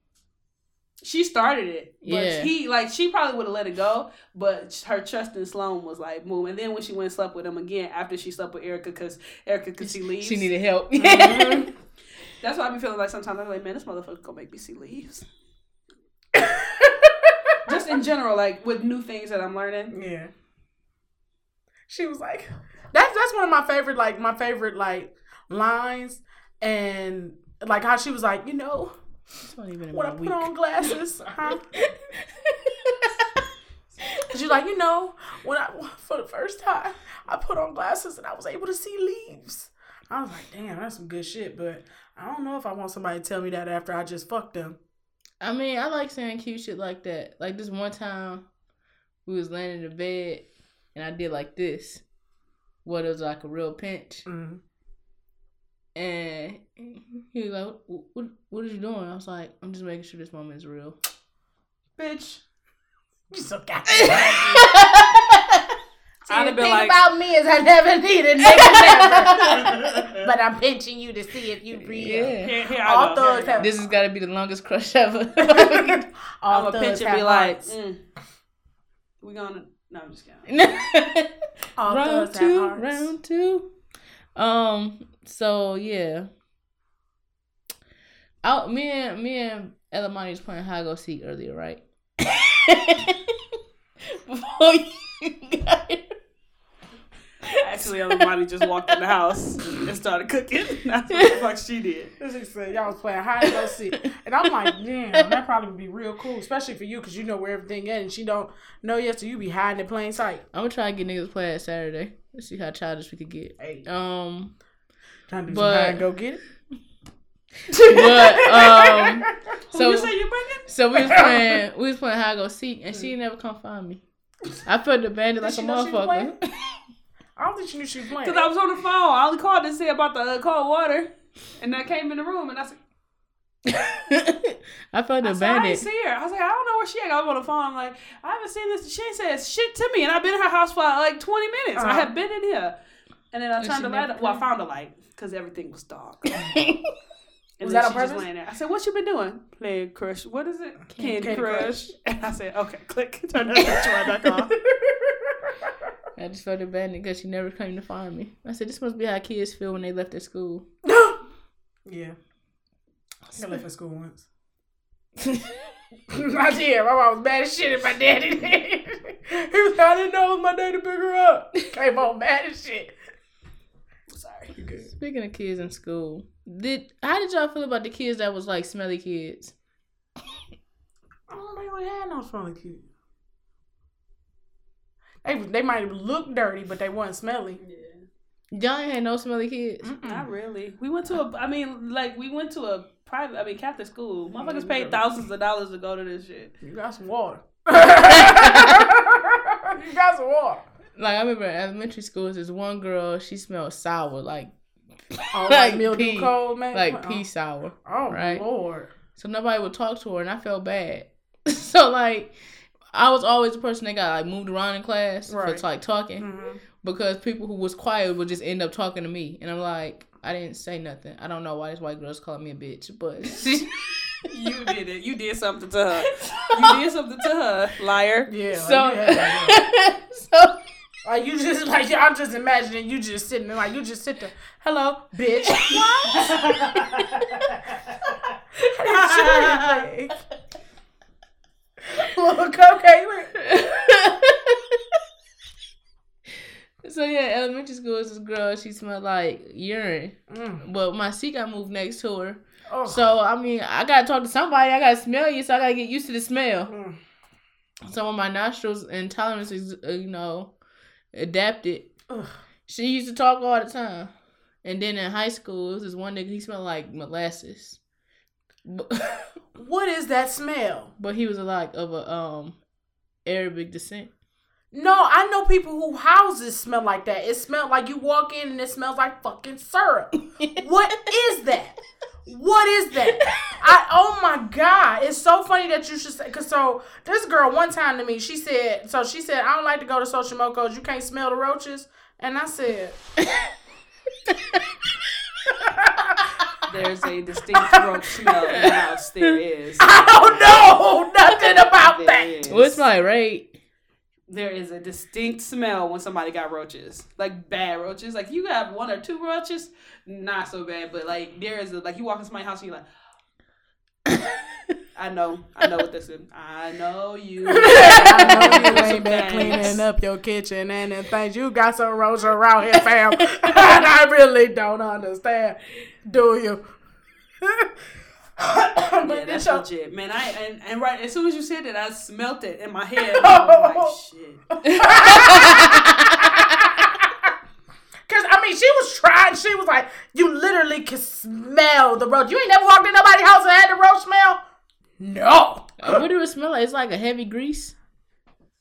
she started it, but Yeah. he like she probably would have let it go, but her trust in Sloan was like boom. And then when she went and slept with him again after she slept with Erica, because Erica could see leaves. She needed help. Mhm. That's why I be feeling like sometimes I'm like, man, this motherfucker gonna make me see leaves. Just in general, like with new things that I'm learning. Yeah. She was like, that's that's one of my favorite like my favorite like lines and like how she was like, you know, even when I put week. on glasses, huh? You're like, you know, when I for the first time I put on glasses and I was able to see leaves. I was like, damn, that's some good shit. But I don't know if I want somebody to tell me that after I just fucked them. I mean, I like saying cute shit like that. Like this one time, we was laying in the bed, and I did like this. What it was like a real pinch, Mm. and he was like, "What? What, what are you doing?" I was like, "I'm just making sure this moment is real." Bitch. You so goddamn. I'd have been thing like, about me is I never need a nigga but I'm pinching you to see if you breathe. Yeah. here, here All go. thugs have This has got to be the longest crush ever. all I'm a thugs pinch and have be like, hearts. mm, we gonna. No, I'm just kidding. All round two, round two. Um. So yeah. Out. Me and me and Elamani was playing hide go seek earlier, right? Before you got here. Actually, everybody just walked in the house and started cooking. That's what the fuck she did. She said y'all was playing hide and go seek, and I'm like, damn, that probably would be real cool, especially for you, cause you know where everything is, and she don't know yet, so you be hiding in plain sight. I'm gonna try to get niggas to play it Saturday. Let's see how childish we could get. Hey, Um. trying to do but- some hide and go get it. But um. So you say you bringing? so we was playing we was playing hide go seek, and she never come find me. I felt abandoned like she a know she was motherfucker. I don't think she knew she was playing. Because I was on the phone. I only called to say about the uh, cold water. And I came in the room and I said, I felt I, said, I didn't see her. I was like, I don't know where she at. I was on the phone. I'm like, I haven't seen this. She ain't said shit to me. And I've been in her house for like 20 minutes. I Uh-huh. have been in here. And then I turned the light up. Well, I found a light because everything was dark. And Was that on she just purpose? I said, "What you been doing? Playing Crush. What is it? Candy, Candy Crush. Crush. And I said, "Okay, click. Turn that picture right back on." I just felt abandoned because she never came to find me. I said, this must be how kids feel when they left their school. yeah, I left for school once. I did. My mom was mad as shit at my daddy. did. he was like, I didn't know it was my day to pick her up. Came home mad as shit. Sorry. You good. Speaking of kids in school, did how did y'all feel about the kids that was like smelly kids? I don't think we had no smelly kids. They they might have looked dirty, but they wasn't smelly. Y'all ain't had no smelly kids. Not really. We went to a. I mean, like we went to a private. I mean, Catholic school. Motherfuckers paid thousands of dollars to go to this shit. You got some water. you got some water. Like I remember in elementary school, this one girl she smelled sour, like Oh, Like like mildew pea. cold, man. like uh-uh. pea sour. Oh, right? Lord. So nobody would talk to her, and I felt bad. so like, I was always the person that got like moved around in class Right. for like talking Mhm. because people who was quiet would just end up talking to me, and I'm like, I didn't say nothing. I don't know why these white girls calling me a bitch, but You did it. You did something to her. You did something to her, liar. Yeah. so like, you so like you just like I'm just imagining you just sitting there like you just sit there. Hello, bitch. Little cupcake. so yeah, elementary school is this girl. She smelled like urine, Mm. but my seat got moved next to her. Oh. So I mean, I gotta talk to somebody. I gotta smell you, so I gotta get used to the smell. Mm. Some of my nostrils and tolerances, uh, you know, adapted. Ugh. She used to talk all the time, and then in high school, it was this one nigga. He smelled like molasses, What is that smell? but he was a like of a um Arabic descent. No, I know people who houses smell like that. It smells like you walk in and it smells like fucking syrup. what is that? What is that? I oh my god! It's so funny that you should say. Cause so this girl one time to me, she said. So she said, I don't like to go to social mocos. You can't smell the roaches. And I said, There's a distinct roach smell in the house. There is. I don't know nothing about There that. is. Well, it's my right. There is a distinct smell when somebody got roaches, like bad roaches. Like you have one or two roaches, not so bad, but like there is a like you walk into my house and you're like, I know, I know what this is. I know you. I know you ain't been cleaning up your kitchen and then things. You got some roaches around here, fam. and I really don't understand. Do you? but yeah, that's your- legit, man. I and, and right as soon as you said it, I smelt it in my head. I like, shit. Cause I mean, she was trying. She was like, "You literally can smell the roach. You ain't never walked in nobody's house and had the roach smell." No, what do it smell like? It's like a heavy grease.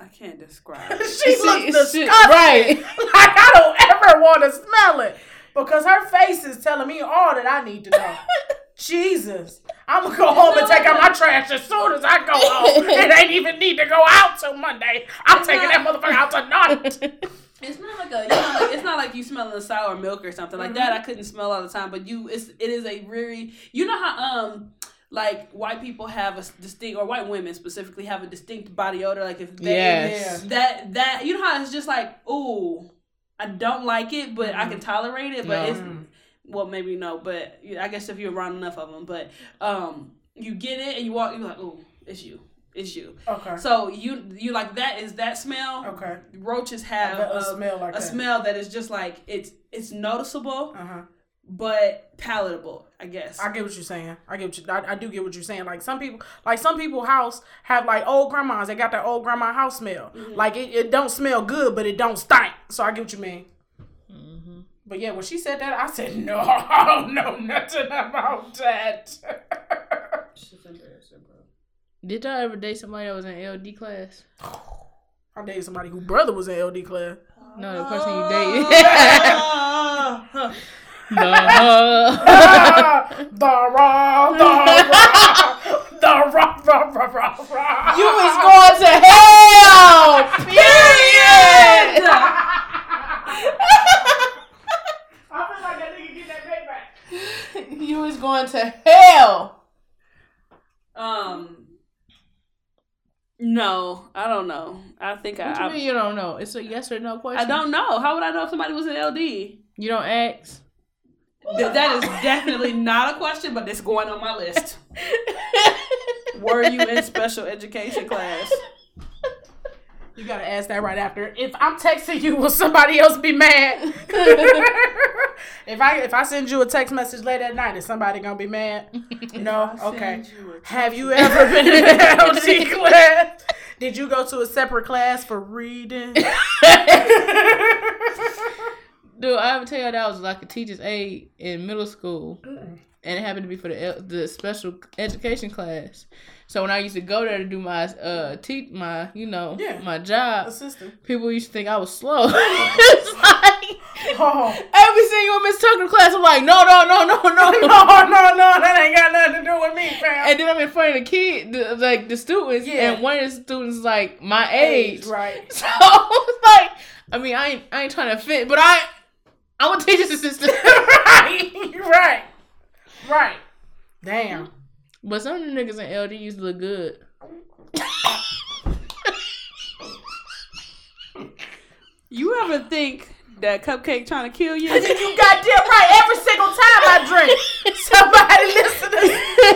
I can't describe. she See, looks disgusting. shit- right. Like I don't ever want to smell it because her face is telling me all that I need to know. Jesus, I'm gonna go home and take out my trash as soon as I go home. It ain't even need to go out till Monday. I'm taking that motherfucker out tonight. It's not like a, you know, like, it's not like you smelling sour milk or something like that. I couldn't smell all the time, but you, it's, it is a very, you know how um, like white people have a distinct, or white women specifically have a distinct body odor. Like if they, Yes. that that you know how it's just like, ooh, I don't like it, but I can tolerate it. But No. it's, well, maybe no, but I guess if you're around enough of them, but um, you get it and you walk, you're like, ooh, it's you, it's you. Okay. So you you like that is that smell. Okay. Roaches have A a, smell like a that. smell that is just like it's it's noticeable Uh huh. but palatable, I guess. I get what you're saying. I get what you. I, I do get what you're saying. Like some people, like some people house have like old grandmas. They got that old grandma house smell. Like it, it don't smell good, but it don't stink. So I get what you mean. But yeah, when she said that, I said no, I don't know nothing about that. Did y'all ever date somebody that was in LD class? I dated somebody whose brother was in LD class. No, the person you dated. Ah. no. the raw, the raw, the raw, raw, raw, raw, raw. you was going to hell. Period. I feel like that nigga get that payback. you was going to hell. um no, I don't know. I think What you I, mean you don't know? It's a yes or no question. I don't know. How would I know if somebody was an LD? You don't ask. Th- that is definitely not a question, but it's going on my list. Were you in special education class? You gotta ask that right after. If I'm texting you, will somebody else be mad? if I if I send you a text message late at night, is somebody gonna be mad? No. Okay. You Have you ever been in an LD class? Did you go to a separate class for reading? Dude, I ever tell you that I was like a teacher's aide in middle school, and it happened to be for the the special education class. So when I used to go there to do my uh teach my you know Yeah. my job, Assistant. people used to think I was slow. it's like Oh. every single Miss Tucker class, I'm like, no, no, no, no, no, No, no. no, no, that ain't got nothing to do with me, fam. And then I'm in front of the kid, the, like the students, Yeah. and one of the students is like my age. right? So it's like, I mean, I ain't, I ain't trying to fit, but I, I'm a teacher's assistant. right, right, right. Damn. But some of the niggas in LD used to look good. You ever think that cupcake trying to kill you? You goddamn right. Every single time I drink, somebody listening,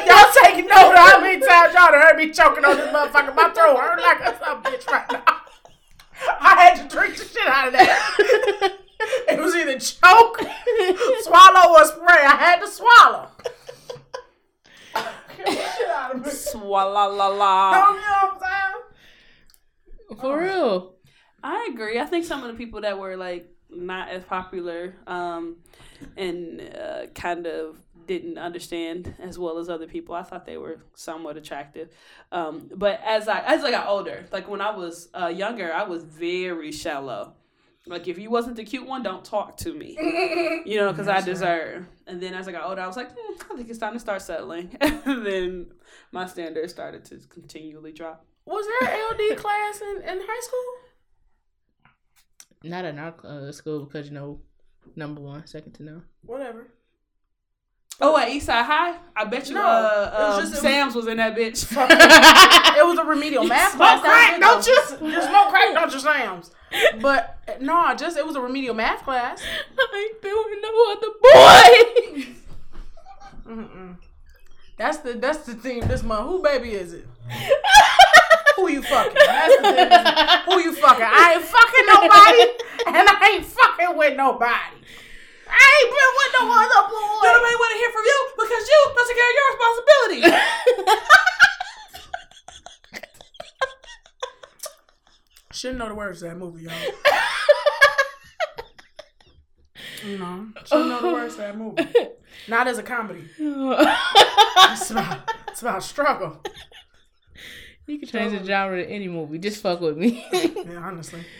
y'all take note of how many times y'all done heard me choking on this motherfucker. My throat hurt like a some bitch right now. I had to drink the shit out of that. It was either choke, swallow, or spray. I had to swallow. Get the shit out of me. Swalla la You la. know what I'm saying? For real. I agree. I think some of the people that were like not as popular um, and uh, kind of didn't understand as well as other people. I thought they were somewhat attractive. Um, but as I as I got older, like when I was uh, younger, I was very shallow. Like if you wasn't the cute one, don't talk to me. You know, because I deserve. And then as I got older, I was like, hmm, I think it's time to start settling. and then my standards started to continually drop. Was there an LD class in, in high school? Not in our uh, school because, you know, number one, second to none. Whatever. Oh, at Eastside High? I bet you No, uh, it was um, just- it was- Sam's was in that bitch. it was a remedial math class. That crack, was it, though. You smoke crack, don't you, Sam's? But no, just it was a remedial math class. I ain't with no other boy. Mm-mm. That's the that's the theme this month. Who baby is it? Who you fucking? That's the. Who you fucking? I ain't fucking nobody, and I ain't fucking with nobody. I ain't been with no other boy. Nobody want to hear from you because you don't take care of your responsibilities. Shouldn't know the words to that movie, y'all. you know, shouldn't know the words to that movie. Not as a comedy. It's about, it's about struggle. you can change the genre to any movie. Just fuck with me. Yeah, honestly.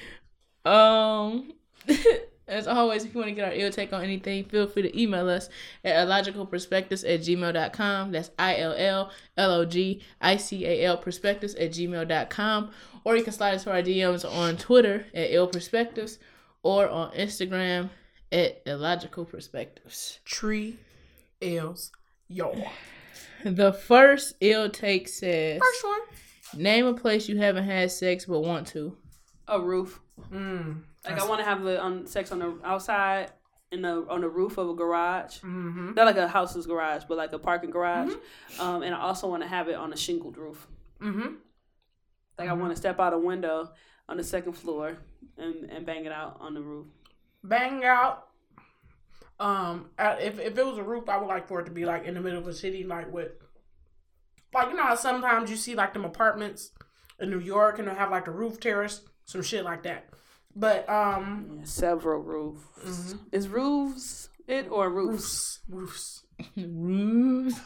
Um, as always, if you want to get our ill take on anything, feel free to email us at illogicalperspectives at gmail.com. That's I L L L O G I C A L perspectives at gmail.com. Or you can slide us to our DMs on Twitter at ill perspectives or on Instagram at illogical perspectives. Tree L's, y'all. The first ill take says First one. Name a place you haven't had sex but want to. A roof. Mm. Like I want to have a, um, sex on the outside in the on the roof of a garage. Mm-hmm. Not like a house's garage, but like a parking garage. Um, and I also want to have it on a shingled roof. Mm-hmm. Like I want to step out a window on the second floor and, and bang it out on the roof. Bang out. Um, if if it was a roof, I would like for it to be like in the middle of a city, like with, like you know how sometimes you see like them apartments in New York and they'll have like the roof terrace, some shit like that. But um, Yeah, several roofs. Is roofs it or roofs? roofs, roofs. Roofs.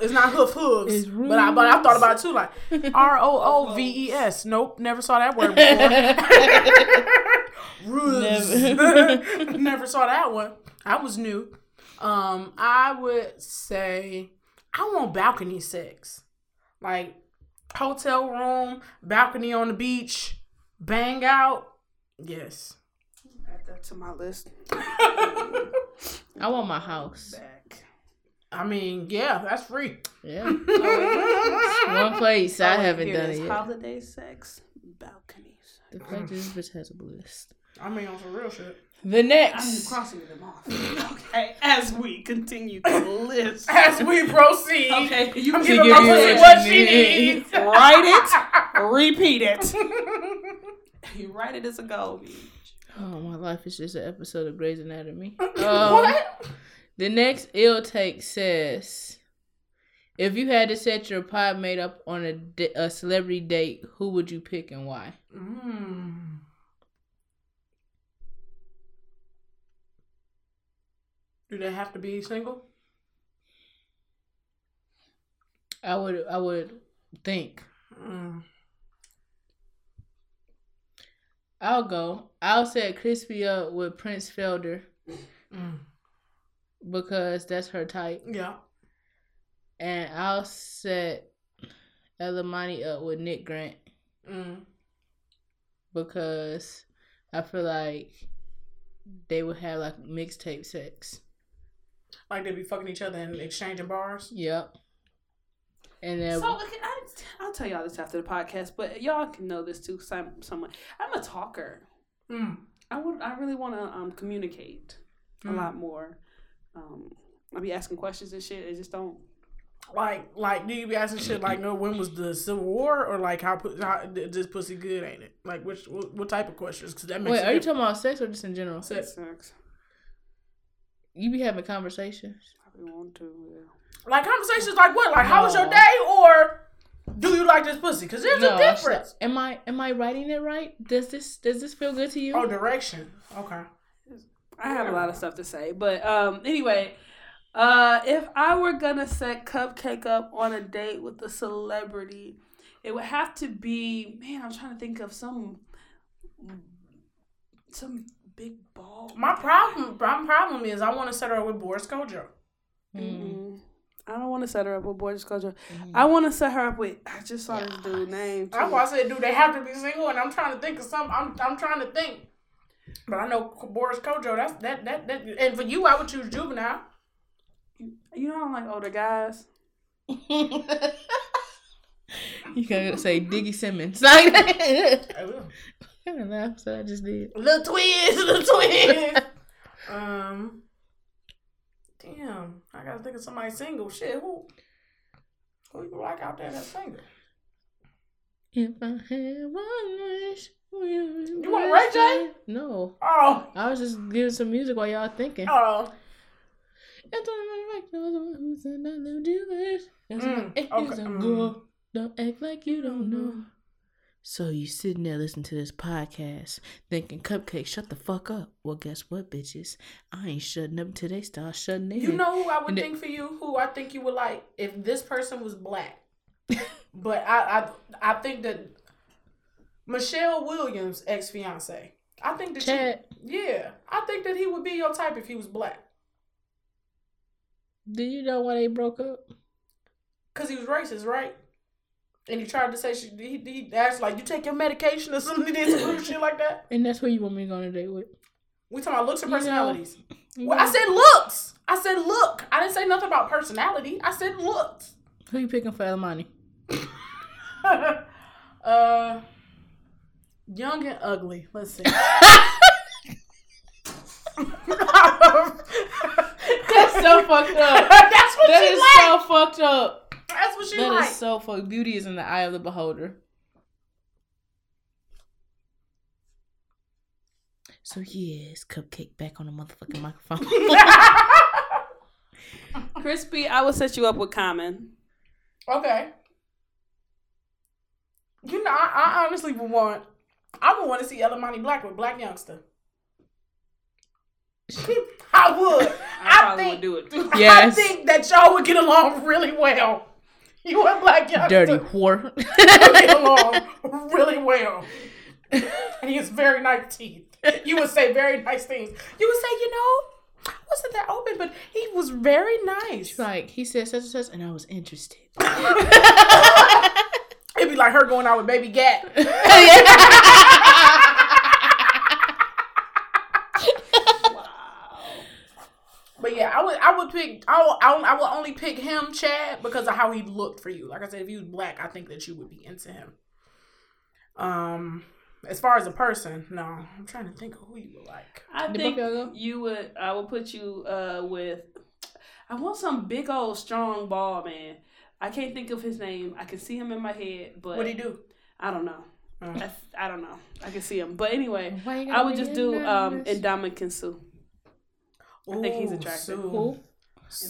It's not hoof hooves, It's but I but I thought about it too, like R O O V E S. Nope, never saw that word before. Roofs. Never. Never. saw that one. I was new. Um, I would say I want balcony sex, like hotel room, balcony on the beach, bang out. Yes. Add that to my list. I want my house. Back. I mean, yeah, that's free. Yeah. One place I Oh, haven't done it yet. Holiday sex, balconies. The fact is, this bitch has a list. I mean, on some real shit. The next. I'm crossing them off. okay, as we continue the list. As we proceed, Okay, you I'm can giving give my pussy what what she need. needs. write it, repeat it. You write it as a goal. Oh, my life is just an episode of Grey's Anatomy. Um, what? The next ill take says, if you had to set your pod mate up on a, a celebrity date, who would you pick and why? Mm. Do they have to be single? I would. I would think. Mm. I'll go. I'll set Crispy up with Prince Fielder Mm. Because that's her type, Yeah. and I'll set Elamani up with Nick Grant Mm. because I feel like they would have like mixtape sex. Like they'd be fucking each other and exchanging bars. Yep. And then So okay, I, I'll tell y'all this after the podcast, but y'all can know this too. Cause I'm someone, I'm a talker. Mm. I would, I really want to um, communicate a Mm. lot more. Um, I'll be asking questions and shit. I just don't. Like, like, do you be asking shit like, no, when was the Civil War, or like, how, pu- how this pussy good, ain't it? Like, which, what, what type of questions? Because that makes wait, are you talking about sex or just in general? Sex. Sex. You be having conversations. Probably want to. Yeah. Like conversations like what? Like, how was your day, or do you like this pussy? Because there's No, a difference. Am I am I writing it right? Does this does this feel good to you? Oh, direction. Okay. I have a lot of stuff to say, but um, anyway, uh, if I were gonna set Cupcake up on a date with a celebrity, it would have to be man. I'm trying to think of some some big ball. My problem, my problem is I want to set her up with Boris Kodjoe. Mm. Mm. I don't want to set her up with Boris Kodjoe. I want to set her up with. I just saw this dude name. too. That's why I said, do they have to be single? And I'm trying to think of some. I'm, I'm trying to think. But I know Boris Kodjoe. That's that, that that. And for you, I would choose juvenile. You know, I don't like older guys. you gotta say Diggy Simmons. Like that. I will. kind of laugh so I just did. Little twins, little twins. um. Damn, I gotta think of somebody single. Shit, who? Who you like out there that's single? If I had one wish, you want Ray J? No, Oh, I was just giving some music while y'all thinking. oh. like no one who's another Jewish. That's Mm, okay, mm. Don't act like you don't know. So you sitting there listening to this podcast, thinking Cupcake, shut the fuck up. Well, guess what, bitches? I ain't shutting up until they start shutting in. You know who I would And it- think for you? Who I think you would like if this person was black. but I, I I think that Michelle Williams, ex fiance. I think that Chad, you, yeah, I think that he would be your type if he was black. do you know why they broke up? Cause he was racist, right? And he tried to say she, he, he asked like, "You take your medication or something?" He did some shit like that. And that's who you want me to go on a date with. We talking about looks or You know- personalities. Well, I said looks. I said look. I didn't say nothing about personality. I said looks. Who you picking for Elamani? uh, young and ugly. Let's see. That's so fucked up. That's what That she is like. so fucked up. That's what she That like. is so fucked. Beauty is in the eye of the beholder. So yes, cupcake back on the motherfucking microphone. Crispy, I will set you up with Common. okay. You know, I, I honestly would want. I would want to see Elamani Black with Blac Youngsta. I would. I, I probably think- would do it too. Yes. I think that y'all would get along really well. You and Blac Youngsta Dirty whore. would get along really well. And he has very nice teeth. You would say very nice things. You would say, you know, I wasn't that open, but he was very nice. like he said such and such, and I was interested. It'd be like her going out with Baby Gat. But yeah, I would I would pick I would, I would, I would only pick him, Chad, because of how he looked for you. Like I said, if he was black, I think that you would be into him. Um, as far as a person, no, I'm trying to think of who you would like. I think book y'all you would. I would put you uh, with. I want some big old strong ball man. I can't think of his name. I can see him in my head, but What do you do? I don't know. Oh. I, I don't know. I can see him, but anyway, I would just do um anonymous? Ndamukong Suh. I think he's Ooh, attractive. Who?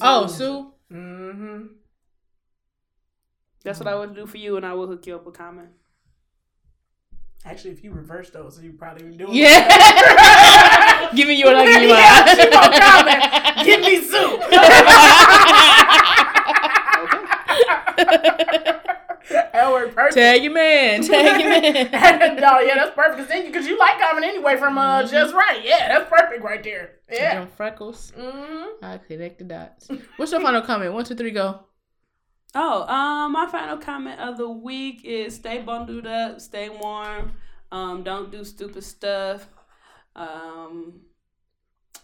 Oh, Suh. Mm-hmm. That's what I would do for you, and I will hook you up with Common. Actually, if you reverse those, you probably would do it. Yeah. Give me you and I give you Yeah, she gonna comment. Give me Suh. that worked perfect. Tag your man. Tag your man. no, yeah, that's perfect. Cause then, because you like coming anyway from uh, just right. Yeah, that's perfect right there. Yeah. Them freckles. Mm-hmm. I connect the dots. What's your final comment? One, two, three, go. Oh, um, my final comment of the week is stay bundled up, stay warm, um, don't do stupid stuff. Um,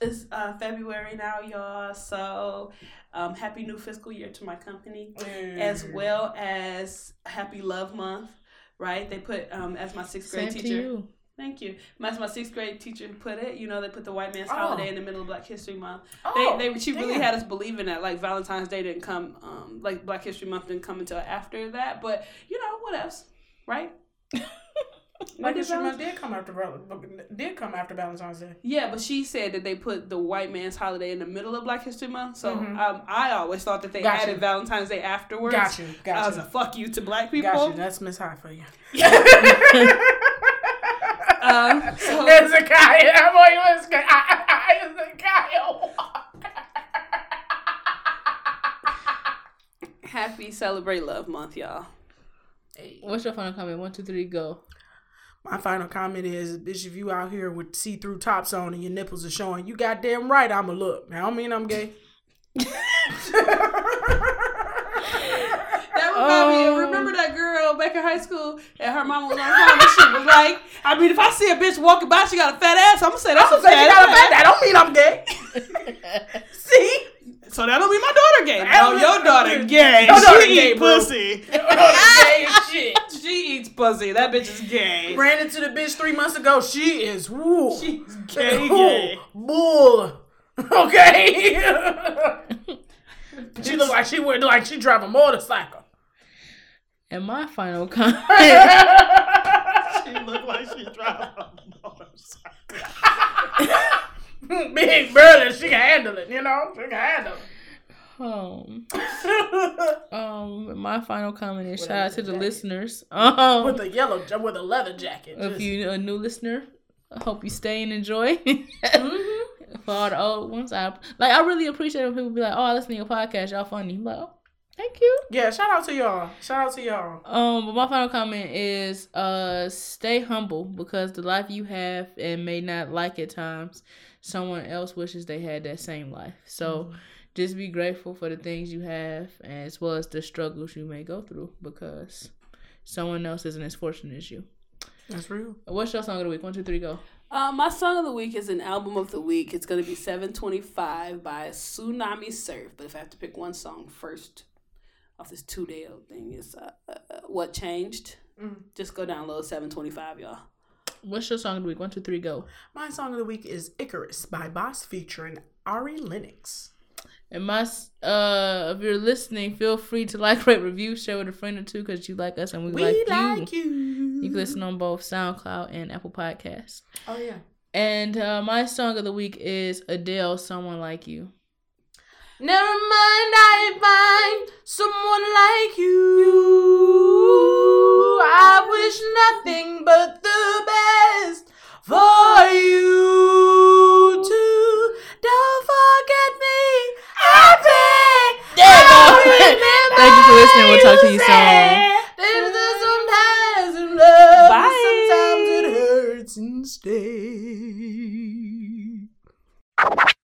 it's uh, February now, y'all. So, um, happy new fiscal year to my company, as Mm. well as happy Love Month. Right? They put um as my sixth grade Same to teacher. you. Thank you. As my sixth grade teacher put it, you know, they put the white man's Oh. holiday in the middle of Black History Month. Oh, they, they, she really had us believing that like Valentine's Day didn't come, um, like Black History Month didn't come until after that. But you know what else, right? Like did this month did come after did come after Valentine's Day. Yeah, but she said that they put the white man's holiday in the middle of Black History Month. So Mhm. um, I always thought that they Gotcha. added Valentine's Day afterwards. Got you, got I was you. a fuck you to black people. Got you. That's Miss High for you. Um, so- Hezekiah, I'm on you, Hezekiah. Happy Celebrate Love Month, y'all. What's your final comment? One, two, three, go. My final comment is, bitch, if you out here with see-through tops on and your nipples are showing, you goddamn right I'ma look. Now, I don't mean I'm gay. That remind me. Oh. Remember that girl back in high school, and her mom was on phone, and she was like, "I mean, if I see a bitch walking by, she got a fat ass. I'm gonna say that's I'm a fat you got a ass. I don't mean I'm gay. See? So that don't mean my daughter gay. That No, your daughter gay. Your daughter she gay, eat bro. pussy. gay as shit. She eats pussy. That bitch is gay. Ran into the bitch three months ago. She is woo. She's gay, Ooh, gay. Bull. Okay. she look like she would like she drive a motorcycle. And my final comment. She look like she drive a motorcycle. Big brother, she can handle it. You know, she can handle it. Um, um, my final comment is shout out to the listeners. Um, with a yellow, with a leather jacket. if just- you a new listener, I hope you stay and enjoy. Mhm. For all the old ones, I like. I really appreciate when people be like, "Oh, I listen to your podcast. Y'all funny." I'm like, oh, thank you. Yeah, shout out to y'all. Shout out to y'all. Um, but my final comment is uh stay humble because the life you have and may not like at times, someone else wishes they had that same life. So just be grateful for the things you have as well as the struggles you may go through because someone else isn't as fortunate as you. That's real. What's your song of the week? One, two, three, go. Uh, my song of the week is an album of the week. It's gonna be 725 by Tsunami Surf. But if I have to pick one song first off this two day old thing, it's uh, uh, What Changed. Mm. Just go download 725, y'all. What's your song of the week? One, two, three, go. My song of the week is Icarus by Bas featuring Ari Lennox. And my, uh, if you're listening, feel free to like, rate, review, share with a friend or two because you like us and we, We like, like you. you. You can listen on both SoundCloud and Apple Podcasts. Oh yeah. And uh, my song of the week is Adele, "Someone Like You." Never mind, I find someone like you. I wish nothing but the best for you too. Don't forget me. I beg. There you remember Thank you for listening. We'll talk to you soon. Sometimes love, Bye. sometimes it hurts and stays.